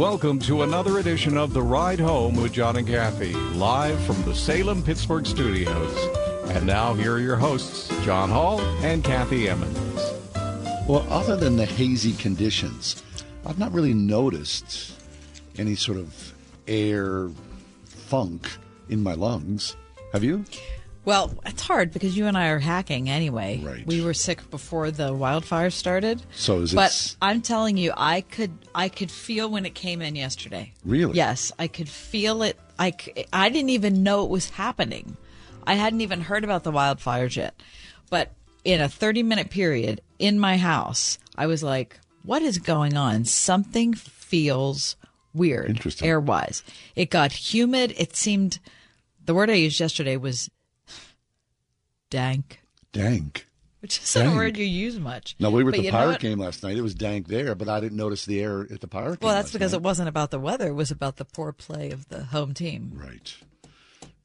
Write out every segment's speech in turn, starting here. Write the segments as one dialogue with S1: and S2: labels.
S1: Welcome to another edition of The Ride Home with John and Kathy, live from the Salem Pittsburgh studios. And now, here are your hosts, John Hall and Kathy Emmons.
S2: Well, other than the hazy conditions, I've not really noticed any sort of air funk in my lungs. Have you?
S3: Well, it's hard because you and I are hacking anyway.
S2: Right.
S3: We were sick before the wildfire started.
S2: So is
S3: But
S2: it-
S3: I'm telling you, I could I could feel when it came in yesterday.
S2: Really?
S3: Yes, I could feel it. I I didn't even know it was happening. I hadn't even heard about the wildfires yet. But in a 30 minute period in my house, I was like, what is going on? Something feels weird
S2: Interesting.
S3: air wise. It got humid. It seemed the word I used yesterday was dank,
S2: Dank.
S3: which isn't a word you use much.
S2: No, we were at
S3: But
S2: the pirate game last night. It was dank there, but I didn't notice the air at the pirate game.
S3: Well, that's because
S2: night.
S3: it wasn't about the weather. It was about the poor play of the home team.
S2: Right.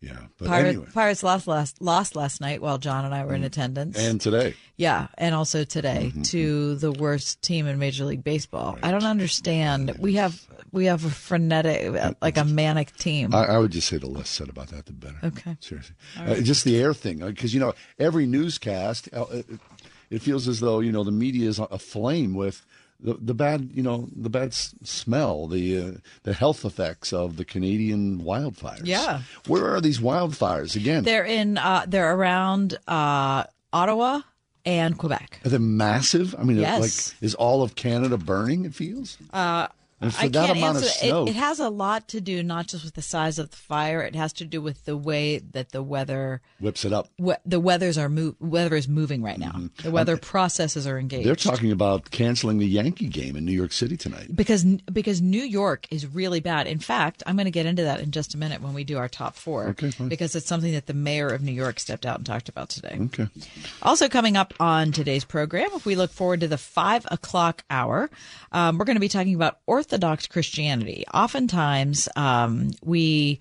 S2: Yeah. But
S3: Pirate,
S2: anyway.
S3: Pirates lost last lost last night while John and I were in attendance.
S2: And today.
S3: yeah, and also today
S2: Mm-hmm.
S3: to the worst team in Major League Baseball. I don't understand. We have we have a frenetic, like a manic team.
S2: I, I would just say the less said about that, the better.
S3: Okay.
S2: Seriously. Uh, just the air thing. Because, you know, every newscast, uh, it, it feels as though, you know, the media is aflame with the, the bad, you know, the bad s- smell, the uh, the health effects of the Canadian wildfires.
S3: Yeah.
S2: Where are these wildfires again?
S3: they're in. Uh, they're around uh, Ottawa and Quebec.
S2: Are they massive? I mean,
S3: Yes.
S2: like, is all of Canada burning? It feels. Uh, and for
S3: I
S2: that
S3: can't
S2: amount
S3: answer.
S2: of snow,
S3: It, it has a lot to do not just with the size of the fire. It has to do with the way that the weather,
S2: whips it up.
S3: we, the weather's are move, weather is moving right now. The weather processes are engaged.
S2: Mm-hmm. They're talking about canceling the Yankee game in New York City tonight.
S3: because because New York is really bad. In fact, I'm going to get into that in just a minute when we do our top four.
S2: Okay, fine.
S3: Because it's something that the mayor of New York stepped out and talked about today.
S2: Okay.
S3: Also coming up on today's program, if we look forward to the five o'clock hour, um, we're going to be talking about Orthodox Christianity. Oftentimes, um, we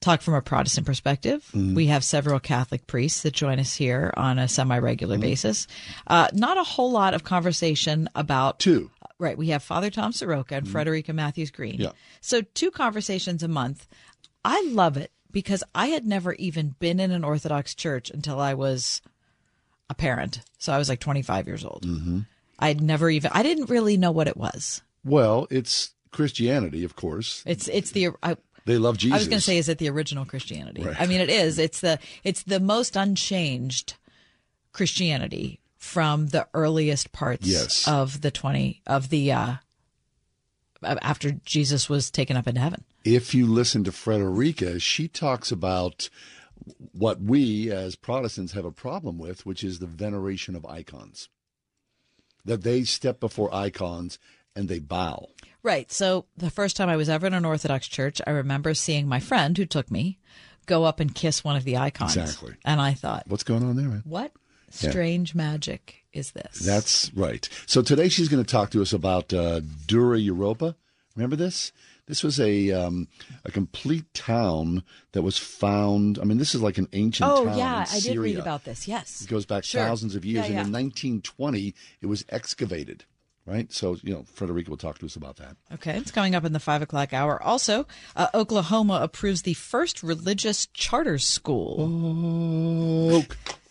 S3: talk from a Protestant perspective.
S2: Mm-hmm.
S3: We have several Catholic priests that join us here on a semi-regular
S2: Mm-hmm.
S3: basis. Uh, not a whole lot of conversation about
S2: Two.
S3: Right. We have Father Tom Soroka and Frederica Mathewes-Green.
S2: Yeah.
S3: So two conversations a month. I love it because I had never even been in an Orthodox church until I was a parent. So I was like 25 years old. I'd never even, I didn't really know what it was.
S2: Well, it's Christianity, of course.
S3: It's, it's the, I,
S2: They love Jesus.
S3: I was going to say, is it the original Christianity?
S2: Right.
S3: I mean, it is. It's the, it's the most unchanged Christianity from the earliest parts
S2: Yes.
S3: of the 20, of the, uh, after Jesus was taken up into heaven.
S2: if you listen to Frederica, she talks about what we as Protestants have a problem with, which is the veneration of icons. That they step before icons and they bow.
S3: Right. So the first time I was ever in an Orthodox church, I remember seeing my friend who took me go up and kiss one of the icons.
S2: Exactly.
S3: And I thought,
S2: What's going on there, man?
S3: what strange magic is this?
S2: That's right. So today she's going to talk to us about uh, Dura Europa. Remember this? This was a um, a complete town that was found. I mean, this is like an ancient
S3: oh
S2: town.
S3: yeah,
S2: in
S3: I did read about this. Yes,
S2: It goes back
S3: Sure.
S2: thousands of years,
S3: Yeah, yeah.
S2: and in 1920 it was excavated. Right. So you know, Frederica will talk to us about that.
S3: Okay, it's coming up in the five o'clock hour. Also, uh, Oklahoma approves the first religious charter school.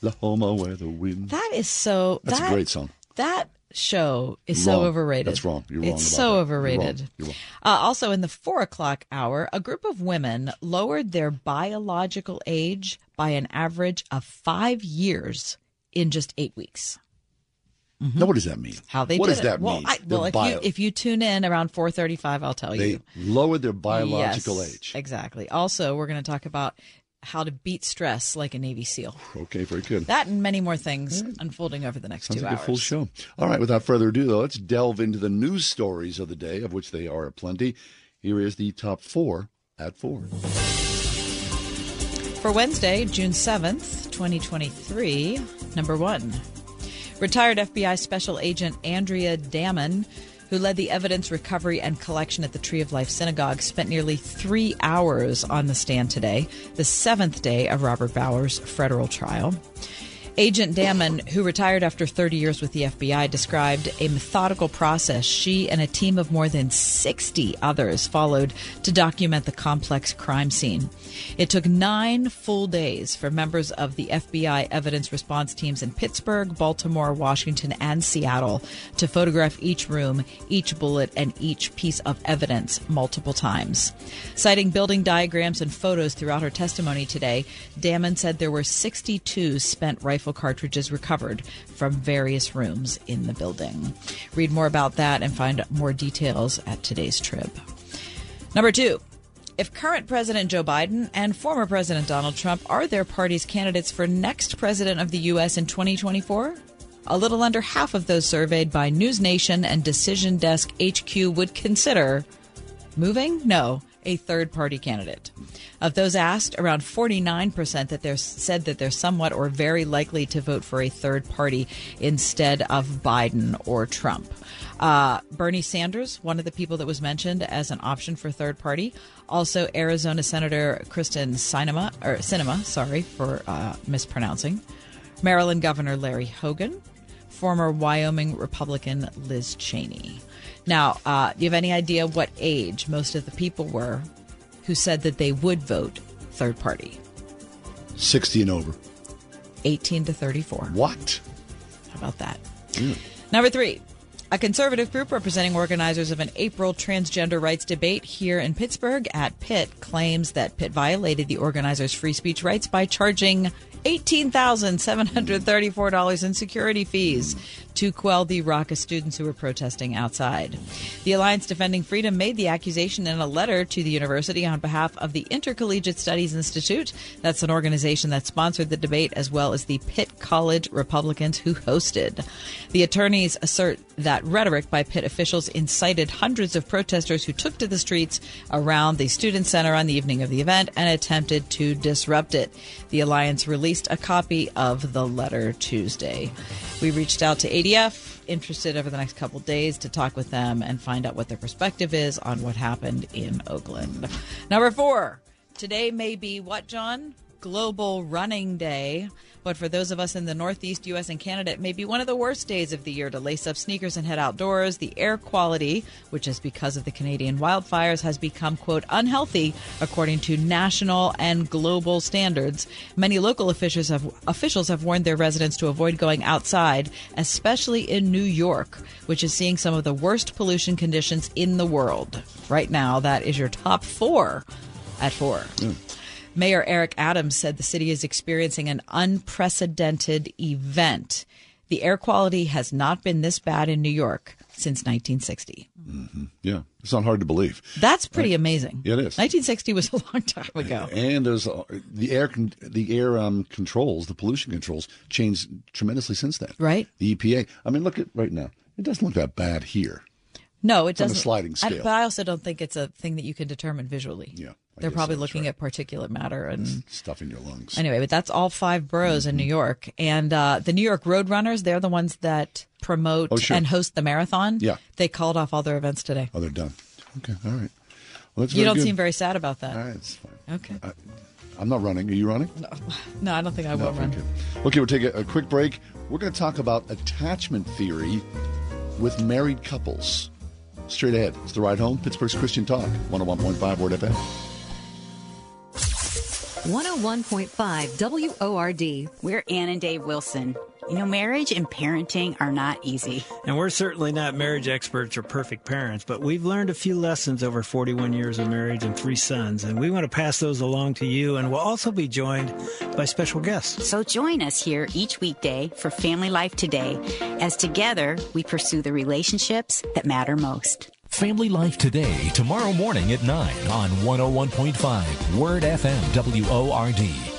S2: Oklahoma, where the wind.
S3: That is so.
S2: That's
S3: that,
S2: a great song.
S3: That show is so overrated.
S2: That's wrong. You're wrong
S3: It's so
S2: that. You're
S3: overrated.
S2: wrong. You're wrong.
S3: Uh, also, in the four o'clock hour, a group of women lowered their biological age by an average of five years in just eight weeks.
S2: Now, what does that mean?
S3: How they
S2: What does
S3: it?
S2: that
S3: well,
S2: mean?
S3: I, well, if
S2: bio-
S3: you if you tune in around four thirty five, I'll tell
S2: they
S3: you.
S2: They lowered their biological
S3: Yes,
S2: age.
S3: Exactly. Also, we're going to talk about how to beat stress like a Navy SEAL.
S2: Okay, very good.
S3: That and many more things unfolding over the next
S2: Sounds
S3: two
S2: like
S3: hours.
S2: a full show. All right, without further ado, though, let's delve into the news stories of the day, of which they are aplenty. Here is the top four at four.
S3: For Wednesday, June 7th, 2023, number one. Retired FBI Special Agent Andrea Damon, who led the evidence recovery and collection at the Tree of Life Synagogue, spent nearly three hours on the stand today, the seventh day of Robert Bowers' federal trial. Agent Damon, who retired after 30 years with the FBI, described a methodical process she and a team of more than 60 others followed to document the complex crime scene. It took nine full days for members of the FBI evidence response teams in Pittsburgh, Baltimore, Washington, and Seattle to photograph each room, each bullet, and each piece of evidence multiple times. Citing building diagrams and photos throughout her testimony today, Damon said there were 62 spent rifle cartridges recovered from various rooms in the building. Read more about that and find more details at today's trip. Number two. If current President Joe Biden and former President Donald Trump are their party's candidates for next president of the U.S. in 2024, a little under half of those surveyed by News Nation and Decision Desk HQ would consider moving? No, a third party candidate. Of those asked, around 49% that they're said that they're somewhat or very likely to vote for a third party instead of Biden or Trump. Uh, Bernie Sanders, one of the people that was mentioned as an option for third party. Also, Arizona Senator Kyrsten Sinema, or Cinema, sorry for uh, mispronouncing. Maryland Governor Larry Hogan, former Wyoming Republican Liz Cheney. Now, uh, do you have any idea what age most of the people were who said that they would vote third party?
S2: 60 and over.
S3: 18 to 34.
S2: What?
S3: How about that? Number three. A conservative group representing organizers of an April transgender rights debate here in Pittsburgh at Pitt claims that Pitt violated the organizers' free speech rights by charging $18,734 in security fees to quell the raucous students who were protesting outside. The Alliance Defending Freedom made the accusation in a letter to the university on behalf of the Intercollegiate Studies Institute. That's an organization that sponsored the debate, as well as the Pitt College Republicans who hosted. The attorneys assert that rhetoric by Pitt officials incited hundreds of protesters who took to the streets around the Student Center on the evening of the event and attempted to disrupt it. The Alliance released a copy of the letter Tuesday. We reached out to Interested over the next couple days to talk with them and find out what their perspective is on what happened in Oakland. Number four, today may be what, John? Global Running Day. But for those of us in the Northeast, U.S., and Canada, it may be one of the worst days of the year to lace up sneakers and head outdoors. The air quality, which is because of the Canadian wildfires, has become, quote, unhealthy according to national and global standards. Many local officials have, officials have warned their residents to avoid going outside, especially in New York, which is seeing some of the worst pollution conditions in the world. Right now, that is your top four at four. Hmm. Mayor Eric Adams said the city is experiencing an unprecedented event. The air quality has not been this bad in New York since 1960.
S2: Yeah, it's not hard to believe.
S3: That's pretty amazing.
S2: Yeah, it is.
S3: 1960 was a long time ago.
S2: And there's uh, the air con- the air um, controls, the pollution controls changed tremendously since then.
S3: Right.
S2: The EPA. I mean, look at right now. It doesn't look that bad here.
S3: No, it doesn't.
S2: sliding
S3: I- but I also don't think it's a thing that you can determine visually.
S2: Yeah, I
S3: They're probably looking
S2: right.
S3: at particulate matter and
S2: Stuff in your lungs.
S3: Anyway, but that's all five boroughs in New
S2: Mm-hmm.
S3: York. And uh, the New York Roadrunners, they're the ones that promote
S2: Oh, sure.
S3: and host the marathon.
S2: Yeah.
S3: They called off all their events today.
S2: Oh, they're done. Okay, all right. Well, that's
S3: You don't
S2: good.
S3: seem very sad about that.
S2: All right, it's fine.
S3: Okay.
S2: I'm not running. Are you running?
S3: No, no I don't think I will run.
S2: Okay. Okay, we'll take a, a quick break. We're going to talk about attachment theory with married couples. Straight ahead. It's the ride home. Pittsburgh's Christian Talk. 101.5 Word FM.
S4: 101.5 WORD.
S5: We're Ann and Dave Wilson. You know, marriage and parenting are not easy.
S6: And we're certainly not marriage experts or perfect parents, but we've learned a few lessons over 41 years of marriage and three sons, and we want to pass those along to you. And we'll also be joined by special guests.
S5: So join us here each weekday for Family Life Today as together we pursue the relationships that matter most.
S4: Family Life Today, tomorrow morning at 9 on 101.5 Word FM WORD.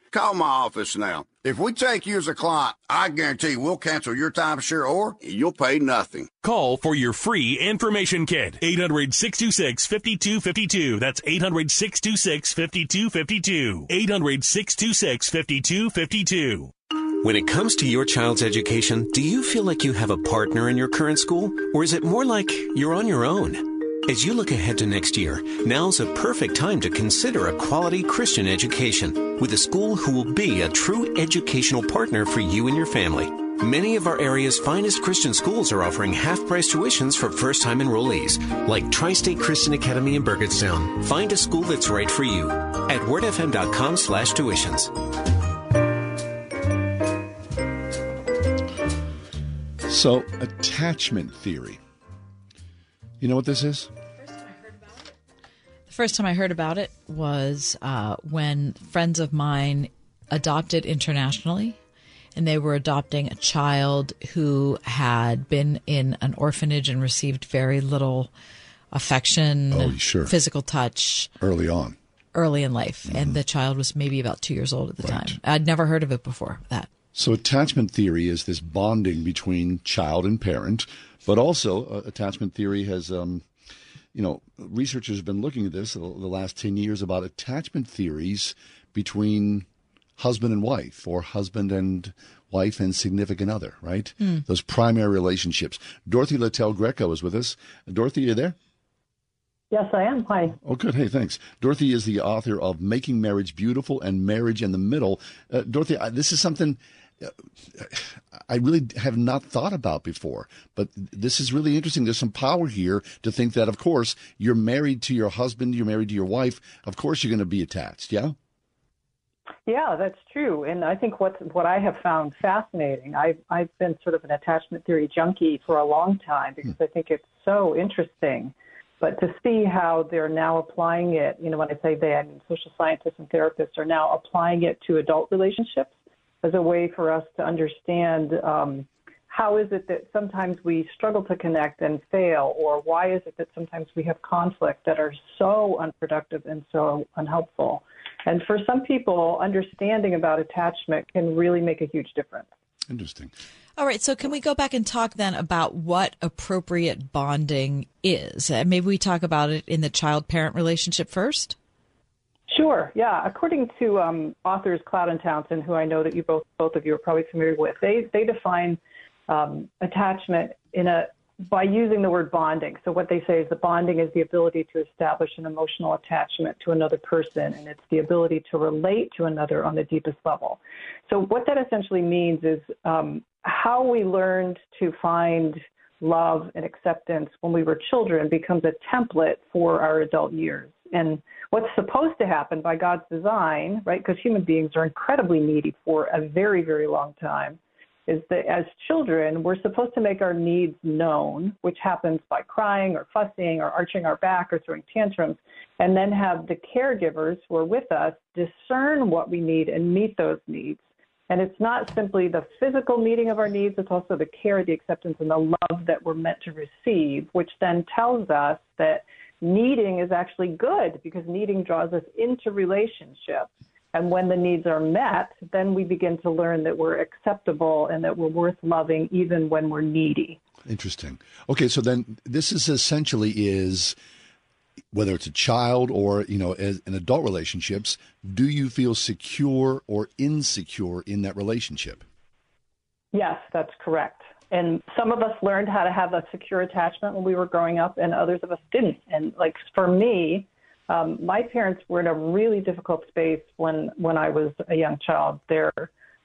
S7: Call my office now. If we take you as a client, I guarantee we'll cancel your timeshare or you'll pay nothing.
S8: Call for your free information kit. 800 626 5252. That's 800 626 5252. 800 626 5252.
S9: When it comes to your child's education, do you feel like you have a partner in your current school? Or is it more like you're on your own? As you look ahead to next year, now's a perfect time to consider a quality Christian education with a school who will be a true educational partner for you and your family. Many of our area's finest Christian schools are offering half price tuitions for first time enrollees, like Tri State Christian Academy in Burgettstown. Find a school that's right for you at wordfm.com slash tuitions.
S2: So, attachment theory. You know what this is?
S3: The first time I heard about it was uh, when friends of mine adopted internationally, and they were adopting a child who had been in an orphanage and received very little affection,
S2: oh, sure.
S3: physical touch
S2: early on,
S3: early in life, mm-hmm. and the child was maybe about two years old at the right. time. I'd never heard of it before. That.
S2: So, attachment theory is this bonding between child and parent, but also uh, attachment theory has, um, you know, researchers have been looking at this the last 10 years about attachment theories between husband and wife or husband and wife and significant other, right? Mm. Those primary relationships. Dorothy Littell Greco is with us. Dorothy, are you there?
S10: Yes, I am. Hi.
S2: Oh, good. Hey, thanks. Dorothy is the author of Making Marriage Beautiful and Marriage in the Middle. Uh, Dorothy, this is something I really have not thought about before. But this is really interesting. There's some power here to think that, of course, you're married to your husband, you're married to your wife. Of course, you're going to be attached. Yeah.
S10: Yeah, that's true. And I think what what I have found fascinating, I've I've been sort of an attachment theory junkie for a long time because. I think it's so interesting. But to see how they're now applying it, you know, when I say they, I mean social scientists and therapists are now applying it to adult relationships as a way for us to understand um, how is it that sometimes we struggle to connect and fail, or why is it that sometimes we have conflict that are so unproductive and so unhelpful. And for some people, understanding about attachment can really make a huge difference.
S2: Interesting.
S3: All right, so can we go back and talk then about what appropriate bonding is? Uh, maybe we talk about it in the child parent relationship first?
S10: Sure. Yeah. According to um, authors Cloud and Townsend, who I know that you both both of you are probably familiar with, they they define um, attachment in a by using the word bonding. So what they say is the bonding is the ability to establish an emotional attachment to another person, and it's the ability to relate to another on the deepest level. So what that essentially means is um, how we learned to find love, and acceptance when we were children becomes a template for our adult years. And what's supposed to happen by God's design, right? Because human beings are incredibly needy for a very, very long time, is that as children, we're supposed to make our needs known, which happens by crying or fussing or arching our back or throwing tantrums, and then have the caregivers who are with us discern what we need and meet those needs. And it's not simply the physical meeting of our needs, it's also the care, the acceptance, and the love that we're meant to receive, which then tells us that needing is actually good because needing draws us into relationship. And when the needs are met, then we begin to learn that we're acceptable and that we're worth loving even when we're needy.
S2: Interesting. Okay, so then this is essentially is whether it's a child or you know as, in adult relationships, do you feel secure or insecure in that relationship?
S10: Yes, that's correct. And some of us learned how to have a secure attachment when we were growing up, and others of us didn't. And like for me, um, my parents were in a really difficult space when when I was a young child. There,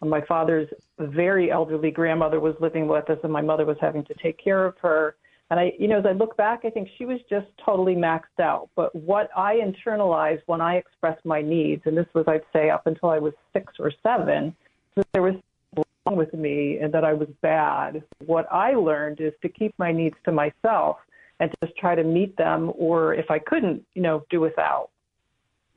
S10: my father's very elderly grandmother was living with us, and my mother was having to take care of her. And I, you know, as I look back, I think she was just totally maxed out. But what I internalized when I expressed my needs, and this was, I'd say, up until I was six or seven, there was wrong with me and that I was bad. What I learned is to keep my needs to myself and just try to meet them, or if I couldn't, you know, do without.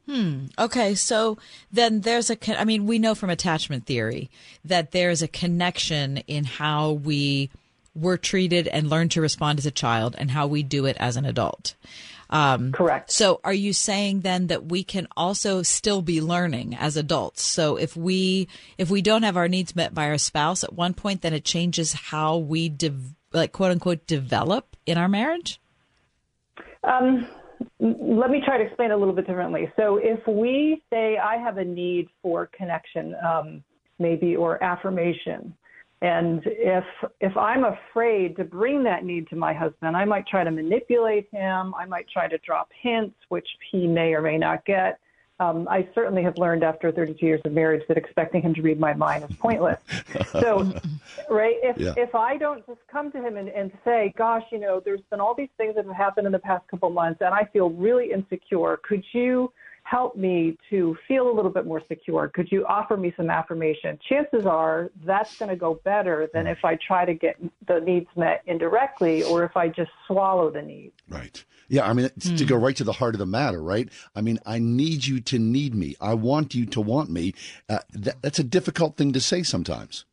S3: Hmm. Okay. So then there's a, con- I mean, we know from attachment theory that there's a connection in how we were treated and learned to respond as a child and how we do it as an adult.
S10: Um, Correct.
S3: So, are you saying then that we can also still be learning as adults? So, if we if we don't have our needs met by our spouse at one point, then it changes how we de- like quote unquote develop in our marriage.
S10: Um, let me try to explain a little bit differently. So, if we say I have a need for connection, um, maybe or affirmation, and if if I'm afraid to bring that need to my husband, I might try to manipulate him. I might try to drop hints, which he may or may not get. Um, I certainly have learned after 32 years of marriage that expecting him to read my mind is pointless. so, right, if yeah. if I don't just come to him and, and say, "Gosh, you know, there's been all these things that have happened in the past couple months, and I feel really insecure. Could you?" Help me to feel a little bit more secure? Could you offer me some affirmation? Chances are that's going to go better than if I try to get the needs met indirectly or if I just swallow the need.
S2: Right. Yeah, I mean, mm. to go right to the heart of the matter, right? I mean, I need you to need me. I want you to want me. Uh, that, that's a difficult thing to say sometimes.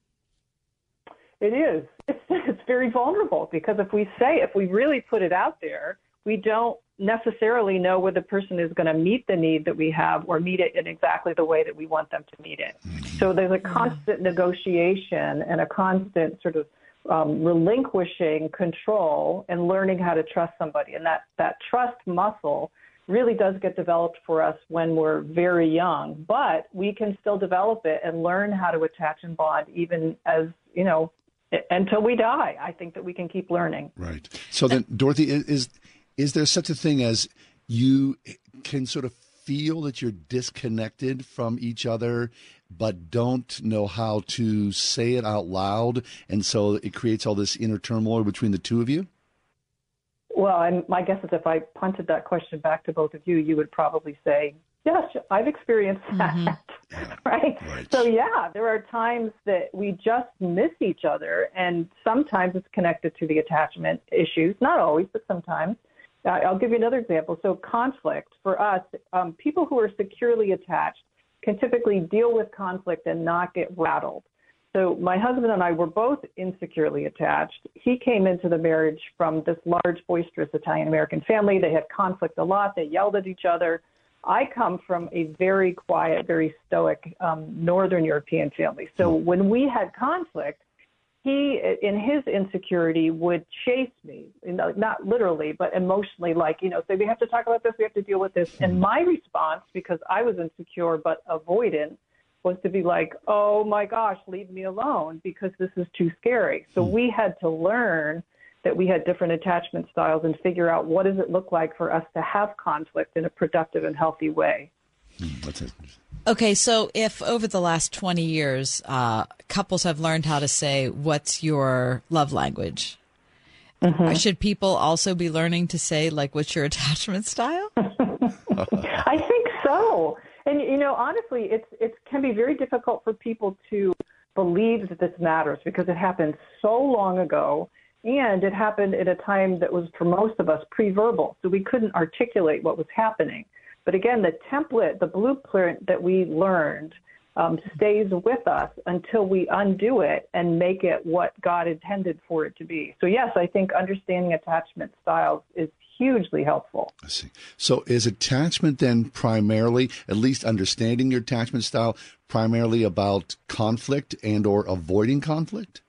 S10: It is. It's, it's very vulnerable because if we say, if we really put it out there, we don't necessarily know whether the person is going to meet the need that we have or meet it in exactly the way that we want them to meet it. So there's a constant negotiation and a constant sort of um, relinquishing control and learning how to trust somebody. And that, that trust muscle really does get developed for us when we're very young, but we can still develop it and learn how to attach and bond even as, you know, until we die. I think that we can keep learning.
S2: Right. So then, Dorothy, is is there such a thing as you can sort of feel that you're disconnected from each other but don't know how to say it out loud and so it creates all this inner turmoil between the two of you
S10: well and my guess is if i punted that question back to both of you you would probably say yes i've experienced that mm-hmm. right? right so yeah there are times that we just miss each other and sometimes it's connected to the attachment issues not always but sometimes I'll give you another example. So, conflict for us, um, people who are securely attached can typically deal with conflict and not get rattled. So, my husband and I were both insecurely attached. He came into the marriage from this large, boisterous Italian American family. They had conflict a lot, they yelled at each other. I come from a very quiet, very stoic um, Northern European family. So, when we had conflict, he in his insecurity would chase me you know, not literally but emotionally like you know say we have to talk about this we have to deal with this. And my response because i was insecure but avoidant was to be like oh my gosh leave me alone because this is too scary. So hmm. we had to learn that we had different attachment styles and figure out what does it look like for us to have conflict in a productive and healthy way.
S2: Hmm, that's it
S3: Okay, so if over the last 20 years, uh, couples have learned how to say, What's your love language? Mm-hmm. Should people also be learning to say, like, what's your attachment style?
S10: I think so. And you know, honestly, it's it can be very difficult for people to believe that this matters because it happened so long ago and it happened at a time that was for most of us pre-verbal so we couldn't articulate what was happening but again the template the blueprint that we learned um, stays with us until we undo it and make it what god intended for it to be so yes i think understanding attachment styles is hugely helpful.
S2: I see. So is attachment then primarily, at least understanding your attachment style, primarily about conflict and or avoiding conflict?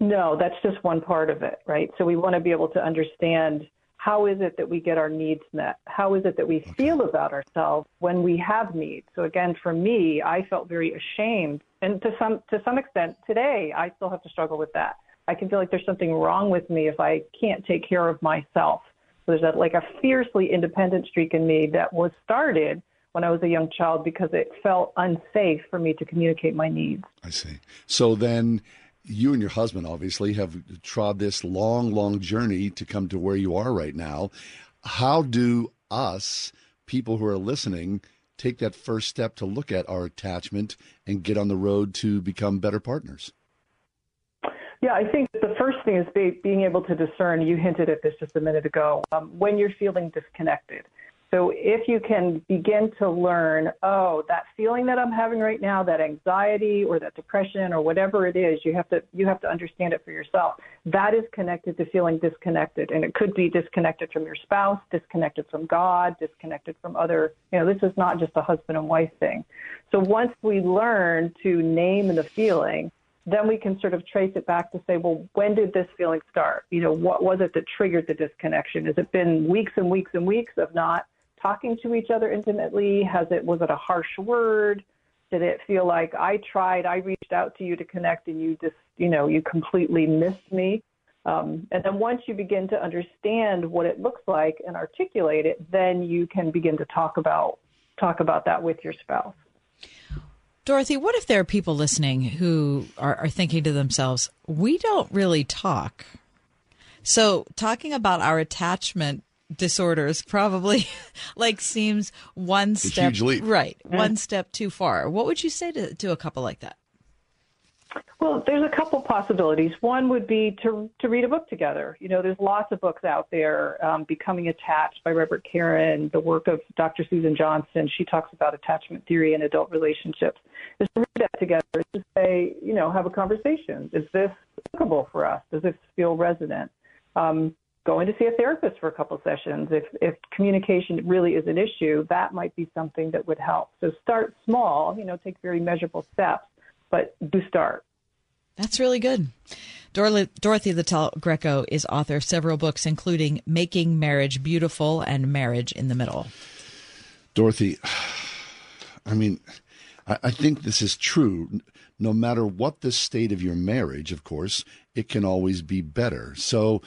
S10: No, that's just one part of it, right? So we want to be able to understand how is it that we get our needs met? How is it that we okay. feel about ourselves when we have needs? So again, for me, I felt very ashamed, and to some to some extent today, I still have to struggle with that. I can feel like there's something wrong with me if I can't take care of myself. So there's that like a fiercely independent streak in me that was started when I was a young child because it felt unsafe for me to communicate my needs.
S2: I see. So then you and your husband obviously have trod this long, long journey to come to where you are right now. How do us, people who are listening, take that first step to look at our attachment and get on the road to become better partners?
S10: Yeah, I think the first thing is be, being able to discern. You hinted at this just a minute ago. Um, when you're feeling disconnected. So if you can begin to learn, oh, that feeling that I'm having right now, that anxiety or that depression or whatever it is, you have to you have to understand it for yourself. That is connected to feeling disconnected, and it could be disconnected from your spouse, disconnected from God, disconnected from other. You know, this is not just a husband and wife thing. So once we learn to name the feeling, then we can sort of trace it back to say, well, when did this feeling start? You know, what was it that triggered the disconnection? Has it been weeks and weeks and weeks of not talking to each other intimately? Has it was it a harsh word? Did it feel like I tried, I reached out to you to connect, and you just, you know, you completely missed me? Um, and then once you begin to understand what it looks like and articulate it, then you can begin to talk about talk about that with your spouse.
S3: Dorothy, what if there are people listening who are, are thinking to themselves, we don't really talk? So, talking about our attachment disorders probably like seems one step right, one step too far. What would you say to, to a couple like that?
S10: Well, there's a couple possibilities. One would be to to read a book together. You know, there's lots of books out there. Um, Becoming Attached by Robert karen the work of Dr. Susan Johnson. She talks about attachment theory and adult relationships. Is to read that together. Is to say, you know, have a conversation. Is this applicable for us? Does this feel resonant? Um, going to see a therapist for a couple sessions. If if communication really is an issue, that might be something that would help. So start small. You know, take very measurable steps but do start.
S3: That's really good. Dorothy Littell Greco is author of several books, including Making Marriage Beautiful and Marriage in the Middle.
S2: Dorothy, I mean, I think this is true. No matter what the state of your marriage, of course, it can always be better. So,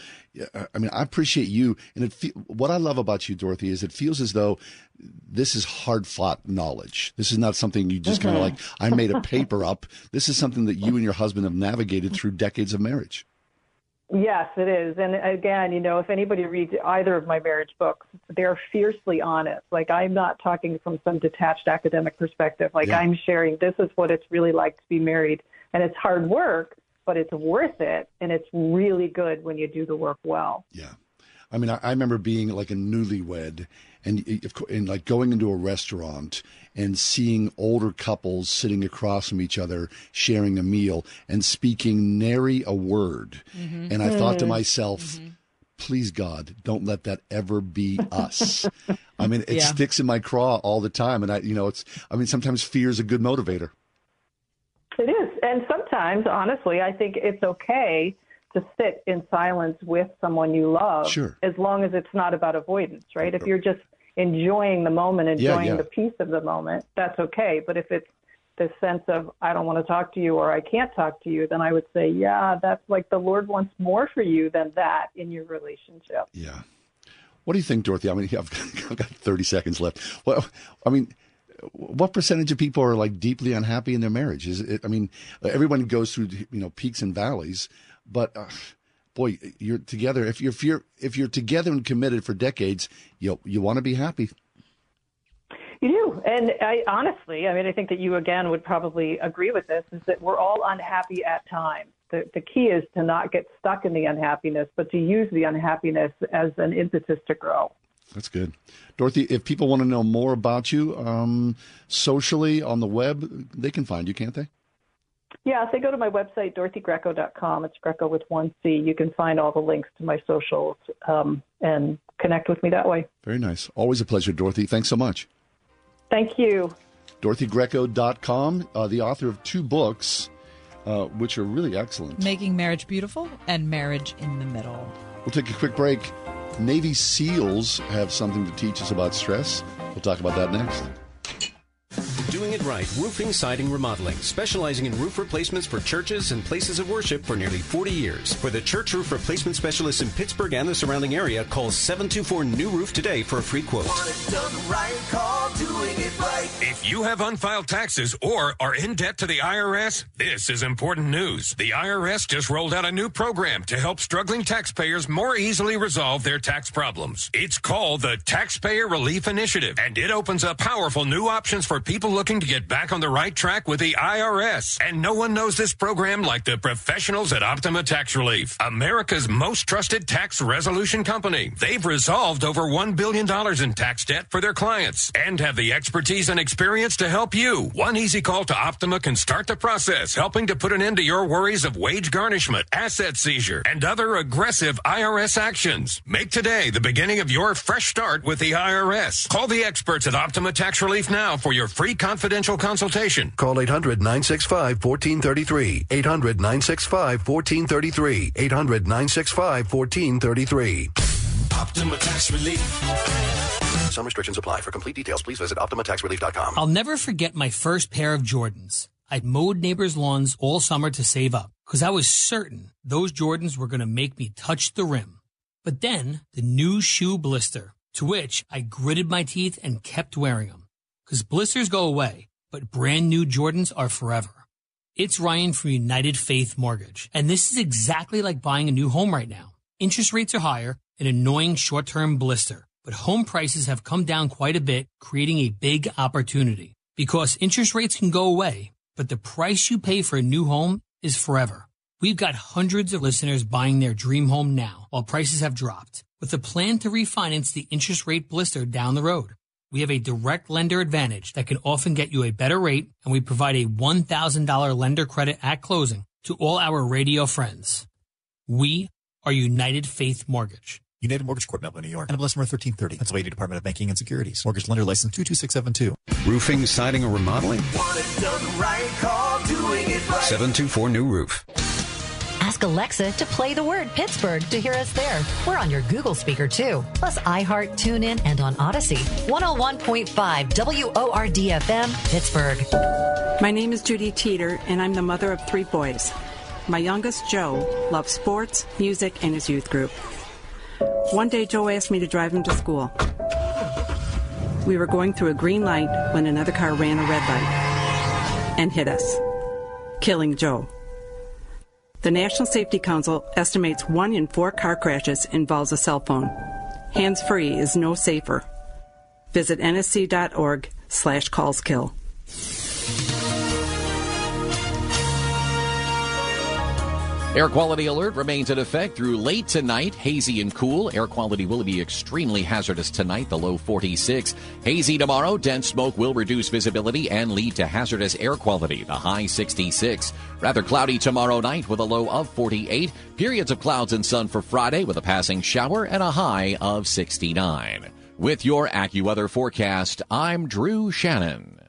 S2: uh, I mean, I appreciate you, and it. What I love about you, Dorothy, is it feels as though this is hard fought knowledge. This is not something you just kind of like. I made a paper up. This is something that you and your husband have navigated through decades of marriage.
S10: Yes, it is. And again, you know, if anybody reads either of my marriage books, they're fiercely honest. Like I'm not talking from some detached academic perspective. Like yeah. I'm sharing this is what it's really like to be married. And it's hard work, but it's worth it, and it's really good when you do the work well.
S2: Yeah, I mean, I, I remember being like a newlywed, and, and like going into a restaurant and seeing older couples sitting across from each other sharing a meal and speaking nary a word, mm-hmm. and I mm-hmm. thought to mm-hmm. myself. Mm-hmm please God, don't let that ever be us. I mean, it yeah. sticks in my craw all the time. And I, you know, it's, I mean, sometimes fear is a good motivator.
S10: It is. And sometimes, honestly, I think it's okay to sit in silence with someone you love.
S2: Sure.
S10: As long as it's not about avoidance, right? If you're just enjoying the moment, enjoying yeah, yeah. the peace of the moment, that's okay. But if it's this sense of, I don't want to talk to you or I can't talk to you, then I would say, yeah, that's like the Lord wants more for you than that in your relationship.
S2: Yeah. What do you think, Dorothy? I mean, I've got 30 seconds left. Well, I mean, what percentage of people are like deeply unhappy in their marriage? Is it? I mean, everyone goes through you know peaks and valleys, but uh, boy, you're together. If you're if you're if you're together and committed for decades, you you want to be happy.
S10: You do. And I honestly, I mean, I think that you again would probably agree with this is that we're all unhappy at times. The, the key is to not get stuck in the unhappiness, but to use the unhappiness as an impetus to grow.
S2: That's good. Dorothy, if people want to know more about you um, socially on the web, they can find you, can't they?
S10: Yeah, if they go to my website, dorothygreco.com, it's Greco with one C, you can find all the links to my socials um, and connect with me that way.
S2: Very nice. Always a pleasure, Dorothy. Thanks so much.
S10: Thank you.
S2: DorothyGreco.com, uh, the author of two books, uh, which are really excellent.
S3: Making Marriage Beautiful and Marriage in the Middle.
S2: We'll take a quick break. Navy SEALs have something to teach us about stress. We'll talk about that next.
S11: Doing it right, roofing, siding, remodeling, specializing in roof replacements for churches and places of worship for nearly 40 years. For the church roof replacement specialist in Pittsburgh and the surrounding area, call 724 New Roof today for a free quote.
S12: If you have unfiled taxes or are in debt to the IRS, this is important news. The IRS just rolled out a new program to help struggling taxpayers more easily resolve their tax problems. It's called the Taxpayer Relief Initiative, and it opens up powerful new options for people looking to get back on the right track with the IRS. And no one knows this program like the professionals at Optima Tax Relief, America's most trusted tax resolution company. They've resolved over $1 billion in tax debt for their clients and have the expertise and experience to help you. One easy call to Optima can start the process, helping to put an end to your worries of wage garnishment, asset seizure, and other aggressive IRS actions. Make today the beginning of your fresh start with the IRS. Call the experts at Optima Tax Relief now for your free confidential consultation.
S13: Call 800 965 1433. 800 965 1433. 800 965 1433.
S14: Optima Tax Relief.
S13: Some restrictions apply. For complete details, please visit OptimaTaxRelief.com.
S15: I'll never forget my first pair of Jordans. I'd mowed neighbors' lawns all summer to save up because I was certain those Jordans were going to make me touch the rim. But then the new shoe blister, to which I gritted my teeth and kept wearing them. Because blisters go away, but brand new Jordans are forever. It's Ryan from United Faith Mortgage, and this is exactly like buying a new home right now. Interest rates are higher, an annoying short term blister, but home prices have come down quite a bit, creating a big opportunity. Because interest rates can go away, but the price you pay for a new home is forever. We've got hundreds of listeners buying their dream home now while prices have dropped with a plan to refinance the interest rate blister down the road. We have a direct lender advantage that can often get you a better rate, and we provide a $1,000 lender credit at closing to all our radio friends. We are United Faith Mortgage.
S16: United Mortgage Corp, Melbourne, New York. NMLS number 1330. Pennsylvania Department of Banking and Securities. Mortgage lender license 22672.
S11: Roofing, siding, or remodeling?
S14: Want it done right, call doing it right.
S11: 724 New Roof.
S17: Alexa to play the word Pittsburgh to hear us there. We're on your Google speaker too, plus iHeart, TuneIn, and on Odyssey. 101.5 WORDFM, Pittsburgh.
S18: My name is Judy Teeter, and I'm the mother of three boys. My youngest, Joe, loves sports, music, and his youth group. One day, Joe asked me to drive him to school. We were going through a green light when another car ran a red light and hit us, killing Joe. The National Safety Council estimates one in four car crashes involves a cell phone. Hands free is no safer. Visit nsc.org slash callskill.
S19: Air quality alert remains in effect through late tonight. Hazy and cool. Air quality will be extremely hazardous tonight, the low 46. Hazy tomorrow. Dense smoke will reduce visibility and lead to hazardous air quality, the high 66. Rather cloudy tomorrow night with a low of 48. Periods of clouds and sun for Friday with a passing shower and a high of 69. With your AccuWeather forecast, I'm Drew Shannon.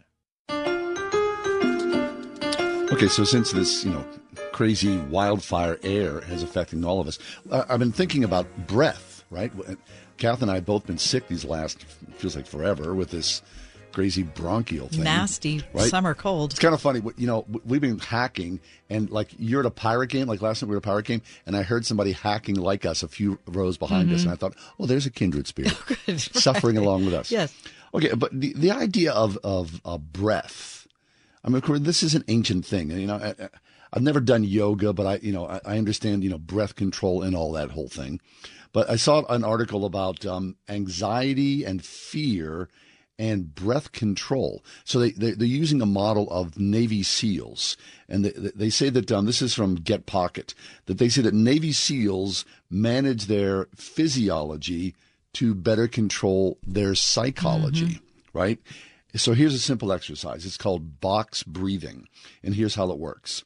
S2: Okay, so since this, you know, crazy wildfire air is affecting all of us, uh, I've been thinking about breath, right? Kath and I have both been sick these last, feels like forever, with this crazy bronchial thing.
S3: Nasty
S2: right?
S3: summer cold.
S2: It's kind of funny. You know, we've been hacking, and like you're at a pirate game, like last night we were at a pirate game, and I heard somebody hacking like us a few rows behind us,
S3: Mhm.
S2: and I thought, oh, there's a kindred spirit
S3: Good,
S2: suffering
S3: right.
S2: along with us.
S3: Yes.
S2: Okay, but the, the idea of, of uh, breath, I mean, of course, this is an ancient thing. You know, I've never done yoga, but I, you know, I, I understand, you know, breath control and all that whole thing. But I saw an article about um, anxiety and fear and breath control. So they, they, are using a model of Navy SEALs. And they, they say that um, this is from Get Pocket, that they say that Navy SEALs manage their physiology to better control their psychology, mm-hmm. right? So here's a simple exercise. It's called box breathing. And here's how it works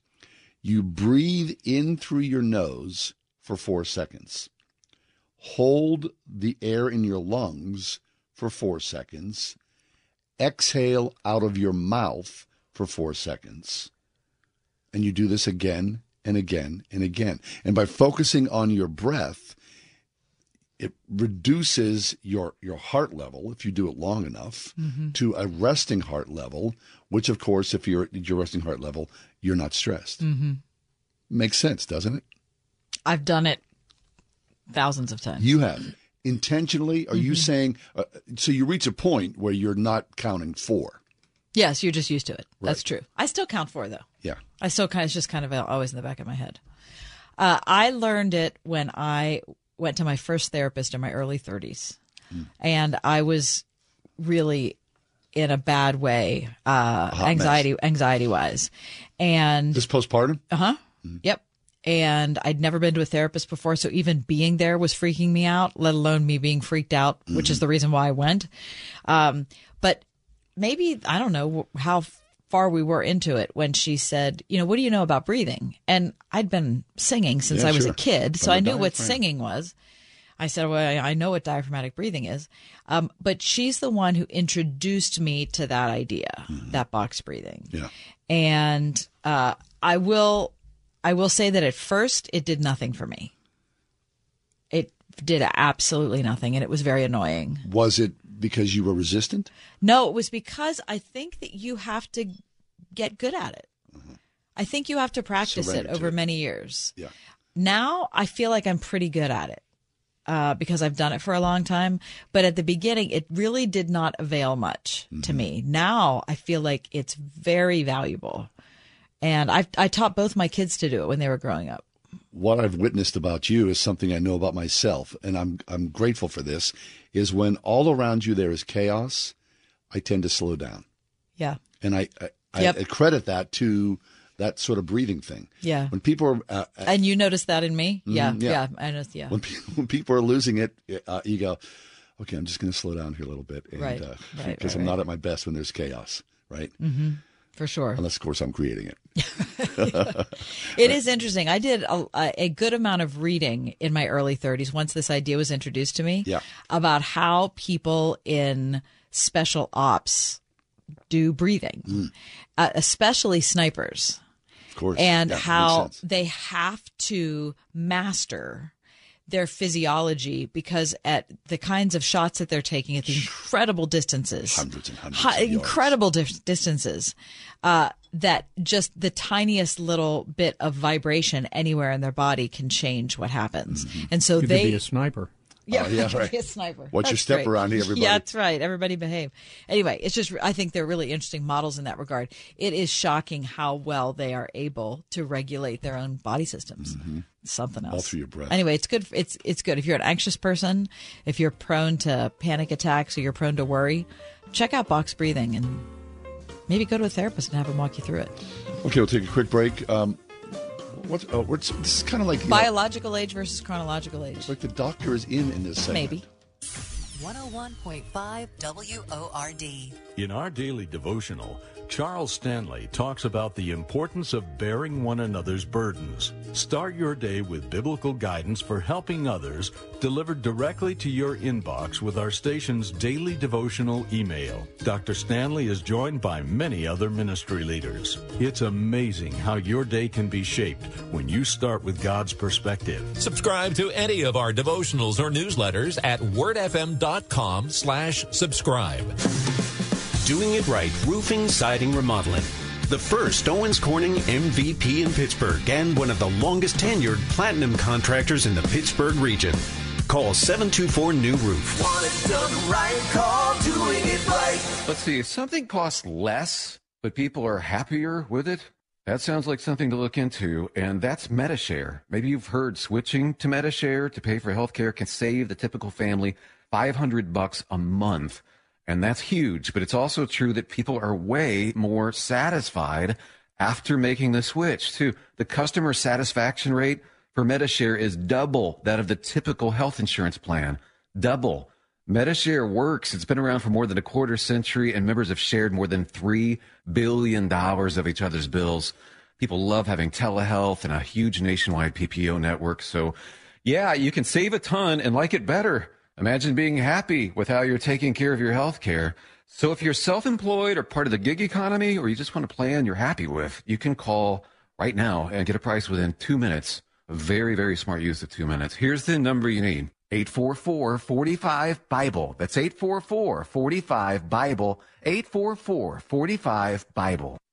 S2: you breathe in through your nose for four seconds hold the air in your lungs for four seconds, exhale out of your mouth for four seconds. And you do this again and again and again. And by focusing on your breath, it reduces your your heart level if you do it long enough mm-hmm. to a resting heart level, which of course, if you're at your resting heart level, you're not stressed. Mm-hmm. Makes sense, doesn't it?
S3: I've done it thousands of times.
S2: You have intentionally. Are mm-hmm. you saying uh, so? You reach a point where you're not counting four.
S3: Yes, you're just used to it. Right. That's true. I still count four though.
S2: Yeah.
S3: I still kind of it's just kind of always in the back of my head. Uh, I learned it when I went to my first therapist in my early 30s, mm. and I was really in a bad way, uh, anxiety anxiety wise, and
S2: this postpartum.
S3: Uh huh. Mm. Yep and I'd never been to a therapist before, so even being there was freaking me out, let alone me being freaked out, mm-hmm. which is the reason why I went. Um, but maybe I don't know how far we were into it when she said, "You know, what do you know about breathing?" And I'd been singing since yeah, I was sure. a kid, so I knew what singing was. I said, "Well, I know what diaphragmatic breathing is," um, but she's the one who introduced me to that idea, mm-hmm. that box breathing.
S2: Yeah,
S3: and uh, I will I will say that at first it did nothing for me. It did absolutely nothing and it was very annoying.
S2: Was it because you were resistant?
S3: No, it was because I think that you have to get good at it. Mm-hmm. I think you have to practice Surrender it over many years.
S2: Yeah.
S3: Now I feel like I'm pretty good at it. Uh, because I've done it for a long time. But at the beginning, it really did not avail much mm-hmm. to me. Now I feel like it's very valuable. And I I taught both my kids to do it when they were growing up.
S2: What I've witnessed about you is something I know about myself, and I'm I'm grateful for this. Is when all around you there is chaos, I tend to slow down.
S3: Yeah.
S2: And I I, yep. I credit that to that sort of breathing thing.
S3: Yeah.
S2: When people are, uh,
S3: uh and you notice that in me. Mm, yeah, yeah, yeah, I noticed. Yeah.
S2: When, when people are losing it, uh, you go, okay, I'm just going to slow down here a little bit, and,
S3: right,
S2: uh,
S3: right,
S2: because
S3: right,
S2: I'm not at my best when there's chaos, right?
S3: Mm-hmm for sure.
S2: Unless, of course, I'm creating it.
S3: it is interesting. I did a, a, good amount of reading in my early 30s once this idea was introduced to me
S2: yeah.
S3: about how people in special ops do breathing, mm. uh, especially snipers.
S2: Of course.
S3: And
S2: yeah,
S3: how they have to master their physiology because at the kinds of shots that they're taking at the incredible distances,
S2: hundreds and hundreds,
S3: incredible distances, uh, that just the tiniest little bit of vibration anywhere in their body can change what happens. Mm-hmm. And so
S12: you
S3: they
S12: be a sniper.
S3: Yeah,
S2: oh, yeah,
S3: right. be a sniper.
S2: What's
S3: that's
S2: your step
S3: great.
S2: around here, everybody?
S3: Yeah, that's right. Everybody behave. Anyway, it's just I think they're really interesting models in that regard. It is shocking how well they are able to regulate their own body systems. Mm-hmm. Something else.
S2: All through your breath.
S3: Anyway, it's good. It's it's good if you're an anxious person, if you're prone to panic attacks or you're prone to worry. Check out box breathing and maybe go to a therapist and have them walk you through it.
S2: Okay, we'll take a quick break. Um, What's, oh, what's this is kind of like
S3: biological know, age versus chronological age.
S2: Like the doctor is in in this segment.
S3: Maybe.
S17: 101.5 WORD.
S20: In our daily devotional, Charles Stanley talks about the importance of bearing one another's burdens. Start your day with biblical guidance for helping others delivered directly to your inbox with our station's daily devotional email. Dr. Stanley is joined by many other ministry leaders. It's amazing how your day can be shaped when you start with God's perspective.
S4: Subscribe to any of our devotionals or newsletters at wordfm.com slash subscribe.
S9: Doing it right roofing, siding, remodeling. The first Owens Corning MVP in Pittsburgh and one of the longest tenured platinum contractors in the Pittsburgh region. Call 724 New Roof.
S14: Want it done right, call doing it right.
S21: Let's see, if something costs less
S12: but people are happier with it. That sounds like something to look into, and that's Medishare. Maybe you've heard switching to Medishare to pay for healthcare can save the typical family 500 bucks a month. And that's huge, but it's also true that people are way more satisfied after making the switch too. The customer satisfaction rate for Medishare is double that of the typical health insurance plan. Double. Medishare works. It's been around for more than a quarter century, and members have shared more than $3 billion of each other's bills. People love having telehealth and a huge nationwide PPO network. So, yeah, you can save a ton and like it better. Imagine being happy with how you're taking care of your health care. So, if you're self employed or part of the gig economy, or you just want a plan you're happy with, you can call right now and get a price within two minutes. Very, very smart use of two minutes. Here's the number you need 844 45 Bible. That's 844 45 Bible. 844 45 Bible.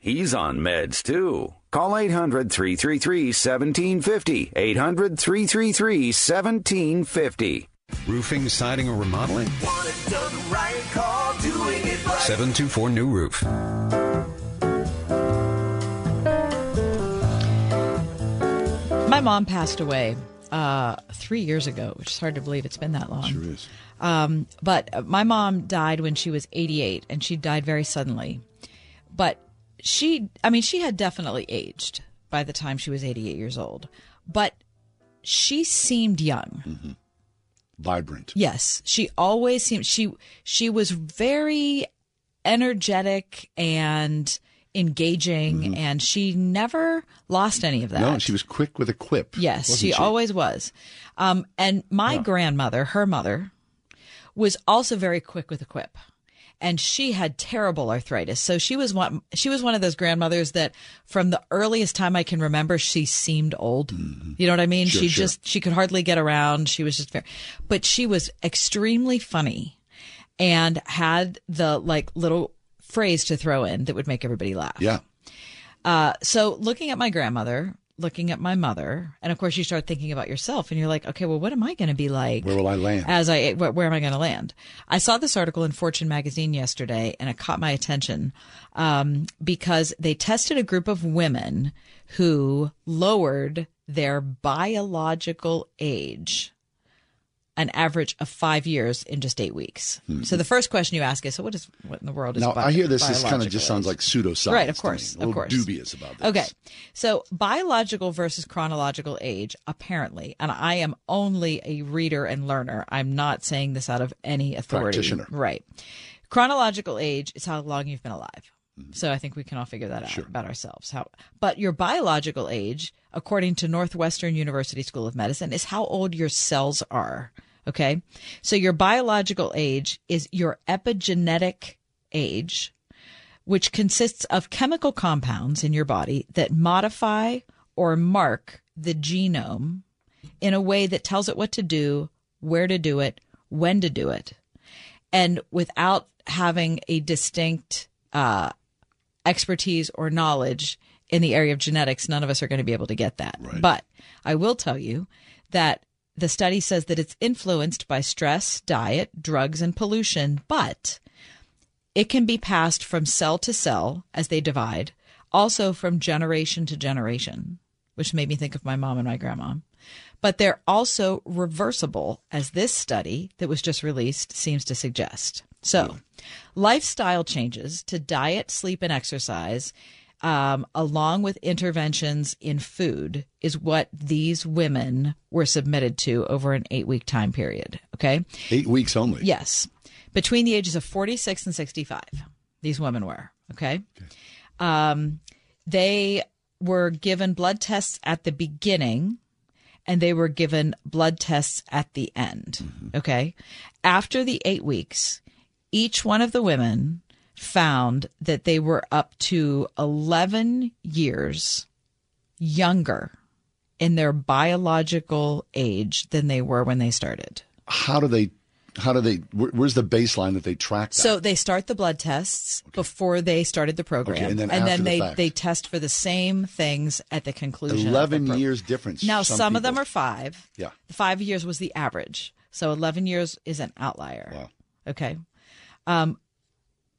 S21: He's on meds too. Call 800 333 1750. 800 333 1750.
S22: Roofing, siding, or remodeling?
S14: Want it done right, call doing it right.
S22: 724 New Roof.
S3: My mom passed away uh, three years ago, which is hard to believe it's been that long.
S2: Sure is.
S3: Um, but my mom died when she was 88, and she died very suddenly. But she, I mean, she had definitely aged by the time she was 88 years old, but she seemed young.
S2: Vibrant.
S3: Yes, she always seemed she she was very energetic and engaging, and she never lost any of that.
S2: No, she was quick with a quip.
S3: Yes,
S2: wasn't
S3: she, always was. Um, and my
S2: Yeah.
S3: grandmother, her mother, was also very quick with a quip. And she had terrible arthritis. So she was one she was one of those grandmothers that from the earliest time I can remember she seemed old. You know what I mean?
S2: Mm-hmm. Sure,
S3: she
S2: sure.
S3: just she could hardly get around. She was just very but she was extremely funny and had the like little phrase to throw in that would make everybody laugh.
S2: Yeah.
S3: Uh, so looking at my grandmother, looking at my mother, and of course you start thinking about yourself, and you're like, okay, well, what am I going to be like?
S2: Where will I land?
S3: As I, where, where am I going to land? I saw this article in Fortune magazine yesterday, and it caught my attention um, because they tested a group of women who lowered their biological age an average of five years in just eight weeks. So the first question you ask is, so what is what in the world is?
S2: Hmm. Now,
S3: bi-
S2: I hear this, this kind of just sounds like pseudoscience.
S3: Right, of course, of course.
S2: dubious about this.
S3: Okay. So biological versus chronological age, apparently, and I am only a reader and learner. I'm not saying this out of any authority.
S2: Practitioner.
S3: Right. Chronological age is how long you've been alive.
S2: Mm-hmm.
S3: So I think we can all figure that out about ourselves. How, but your biological age, according to Northwestern University School of Medicine, is how old your cells are. Okay. So your biological age is your epigenetic age, which consists of chemical compounds in your body that modify or mark the genome in a way that tells it what to do, where to do it, when to do it, and without having a distinct uh, expertise or knowledge in the area of genetics, none of us are going to be able to get that. But I will tell you that the study says that it's influenced by stress, diet, drugs, and pollution, but it can be passed from cell to cell as they divide, also from generation to generation, which made me think of my mom and my grandma. But they're also reversible, as this study that was just released seems to suggest. So, lifestyle changes to diet, sleep, and exercise um, along with interventions in food, is what these women were submitted to over an eight week time period. Okay.
S2: Eight weeks only.
S3: Yes. Between the ages of 46 and 65, these women were. Okay. Um, they were given blood tests at the beginning and they were given blood tests at the end. Okay. After the eight weeks, each one of the women found that they were up to 11 years younger in their biological age than they were when they started.
S2: How do they? How do they? Where, where's the baseline that they track that?
S3: So they start the blood tests before they started the program,
S2: Okay, and then after the
S3: they
S2: fact.
S3: they test for the same things at the conclusion. of the
S2: Eleven years difference.
S3: Now some, of them are five.
S2: Yeah.
S3: The five years was the average, so eleven years is an outlier.
S2: Wow.
S3: Okay. Um.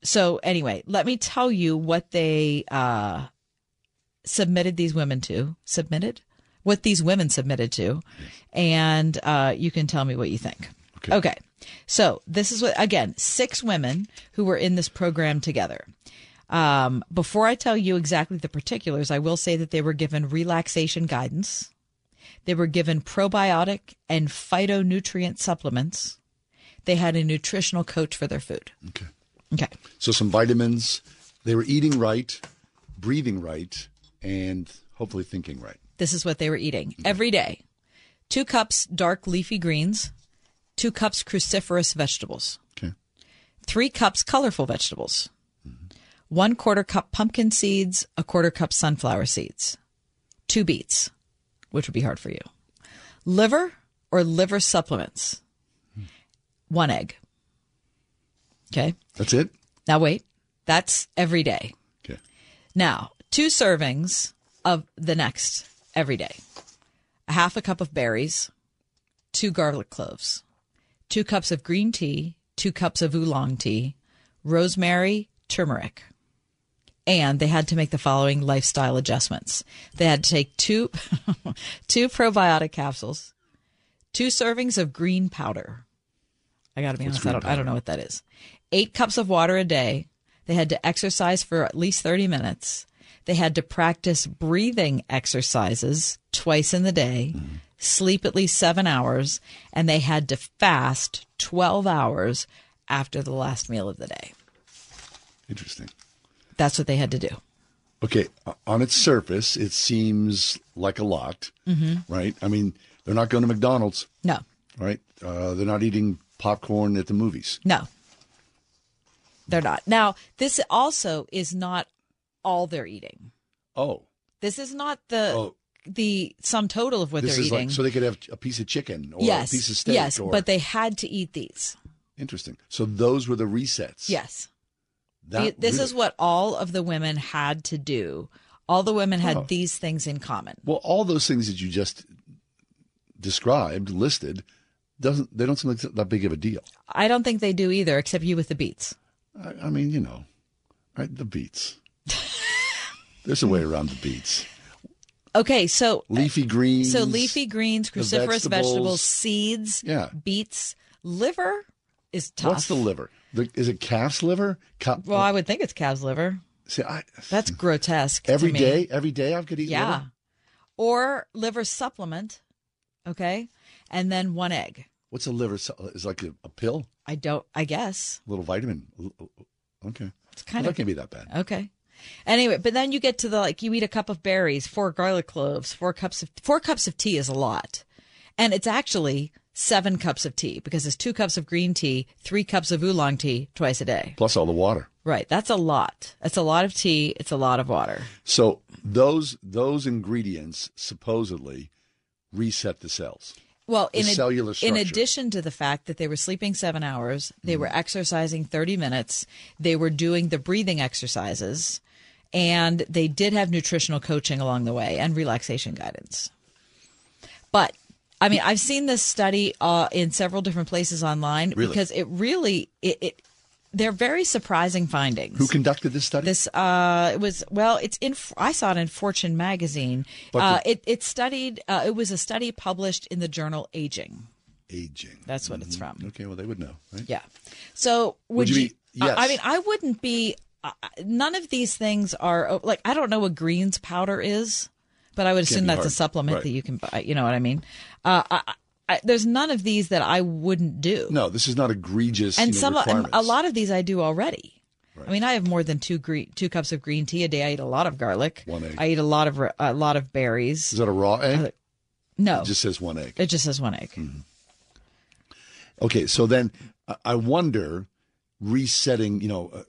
S3: So anyway, let me tell you what they uh submitted these women to. Submitted what these women submitted to, and uh, you can tell me what you think. Okay. So this is what again six women who were in this program together. Um, before I tell you exactly the particulars, I will say that they were given relaxation guidance. They were given probiotic and phytonutrient supplements. They had a nutritional coach for their food.
S2: Okay.
S3: Okay.
S2: So some vitamins. They were eating right, breathing right, and hopefully thinking right.
S3: This is what they were eating every day two cups dark leafy greens, two cups cruciferous vegetables,
S2: Okay.
S3: three cups colorful vegetables, mm-hmm. one quarter cup pumpkin seeds, a quarter cup sunflower seeds, two beets, which would be hard for you, liver or liver supplements, hmm. one egg. Okay.
S2: That's it.
S3: Now, wait, that's every day.
S2: Okay.
S3: Now, two servings of the next every day a half a cup of berries, two garlic cloves, two cups of green tea, two cups of oolong tea, rosemary, turmeric. And they had to make the following lifestyle adjustments. They had to take two, two probiotic capsules, two servings of green powder. I got to be
S2: What's
S3: honest, I don't, I don't know what that is. Eight cups of water a day. They had to exercise for at least 30 minutes. They had to practice breathing exercises twice in the day, sleep at least seven hours, and they had to fast 12 hours after the last meal of the day.
S2: Interesting.
S3: That's what they had to do.
S2: Okay. On its surface, it seems like a lot,
S3: Mhm.
S2: right? I mean, they're not going to McDonald's,
S3: No,
S2: right? Uh, they're not eating popcorn at the movies.
S3: no, they're not. Now, this also is not all they're eating.
S2: Oh.
S3: This is not the
S2: Oh.
S3: the sum total of what
S2: this
S3: they're
S2: is
S3: eating.
S2: like so they could have a piece of chicken or
S3: yes,
S2: a piece of steak.
S3: yes,
S2: or,
S3: but they had to eat these.
S2: interesting. So those were the resets.
S3: Yes.
S2: That
S3: this
S2: really-
S3: is what all of the women had to do. All the women had
S2: Oh.
S3: these things in common.
S2: Well, all those things that you just described, listed, doesn't they don't seem like that big of a deal.
S3: I don't think they do either, except you with the beets.
S2: I, I mean, you know, right? The beets. There's a way around the beets.
S3: Okay, so
S2: Leafy greens.
S3: so leafy greens, cruciferous vegetables,
S2: vegetables.
S3: seeds,
S2: Yeah.
S3: beets, liver is tough.
S2: What's the liver? The, is it calf's liver? Ca-
S3: Well, I would think it's calf's liver.
S2: See, I,
S3: That's grotesque.
S2: every
S3: to me.
S2: day, every day I could eat
S3: Yeah.
S2: liver.
S3: Or liver supplement. Okay. And then one egg.
S2: What's a liver? su- Is like a, a pill,
S3: I don't, I guess.
S2: a little vitamin. Okay,
S3: It's kind
S2: Well,
S3: of
S2: that can't be that bad.
S3: Okay. Anyway, but then you get to the like you eat a cup of berries, four garlic cloves, four cups of four cups of tea is a lot. And it's actually seven cups of tea because it's two cups of green tea, three cups of oolong tea twice a day.
S2: Plus all the water.
S3: Right. That's a lot. That's a lot of tea. It's a lot of water.
S2: So those those ingredients supposedly reset the cells.
S3: Well, in,
S2: cellular
S3: in addition to the fact that they were sleeping seven hours, they
S2: Mm-hmm.
S3: were exercising 30 minutes, they were doing the breathing exercises, and they did have nutritional coaching along the way and relaxation guidance. But I mean, I've seen this study uh, in several different places online
S2: Really?
S3: because it really it, it they're very surprising findings.
S2: Who conducted this study?
S3: This uh, it was well, it's in. I saw it in Fortune magazine. Uh, it it studied. Uh, it was a study published in the journal Aging.
S2: Aging.
S3: That's what it's from.
S2: Okay, well they would know, right?
S3: Yeah. So would,
S2: Would you
S3: you?
S2: be- yes.
S3: I, mean, I wouldn't be none of these things are oh, like I don't know what greens powder is, but I would assume that's a supplement
S2: Right.
S3: that you can buy. You know what I mean? Uh, I, I, there's none of these that I wouldn't do.
S2: No, this is not egregious.
S3: and
S2: you know,
S3: some and a lot of these I do already. I mean, I have more than two green two cups of green tea a day. I eat a lot of garlic.
S2: One egg.
S3: I eat a lot of a lot of berries.
S2: Is that a raw egg?
S3: No,
S2: It just says one egg.
S3: it just says one egg.
S2: Okay, so then I- I wonder, resetting, you know, uh,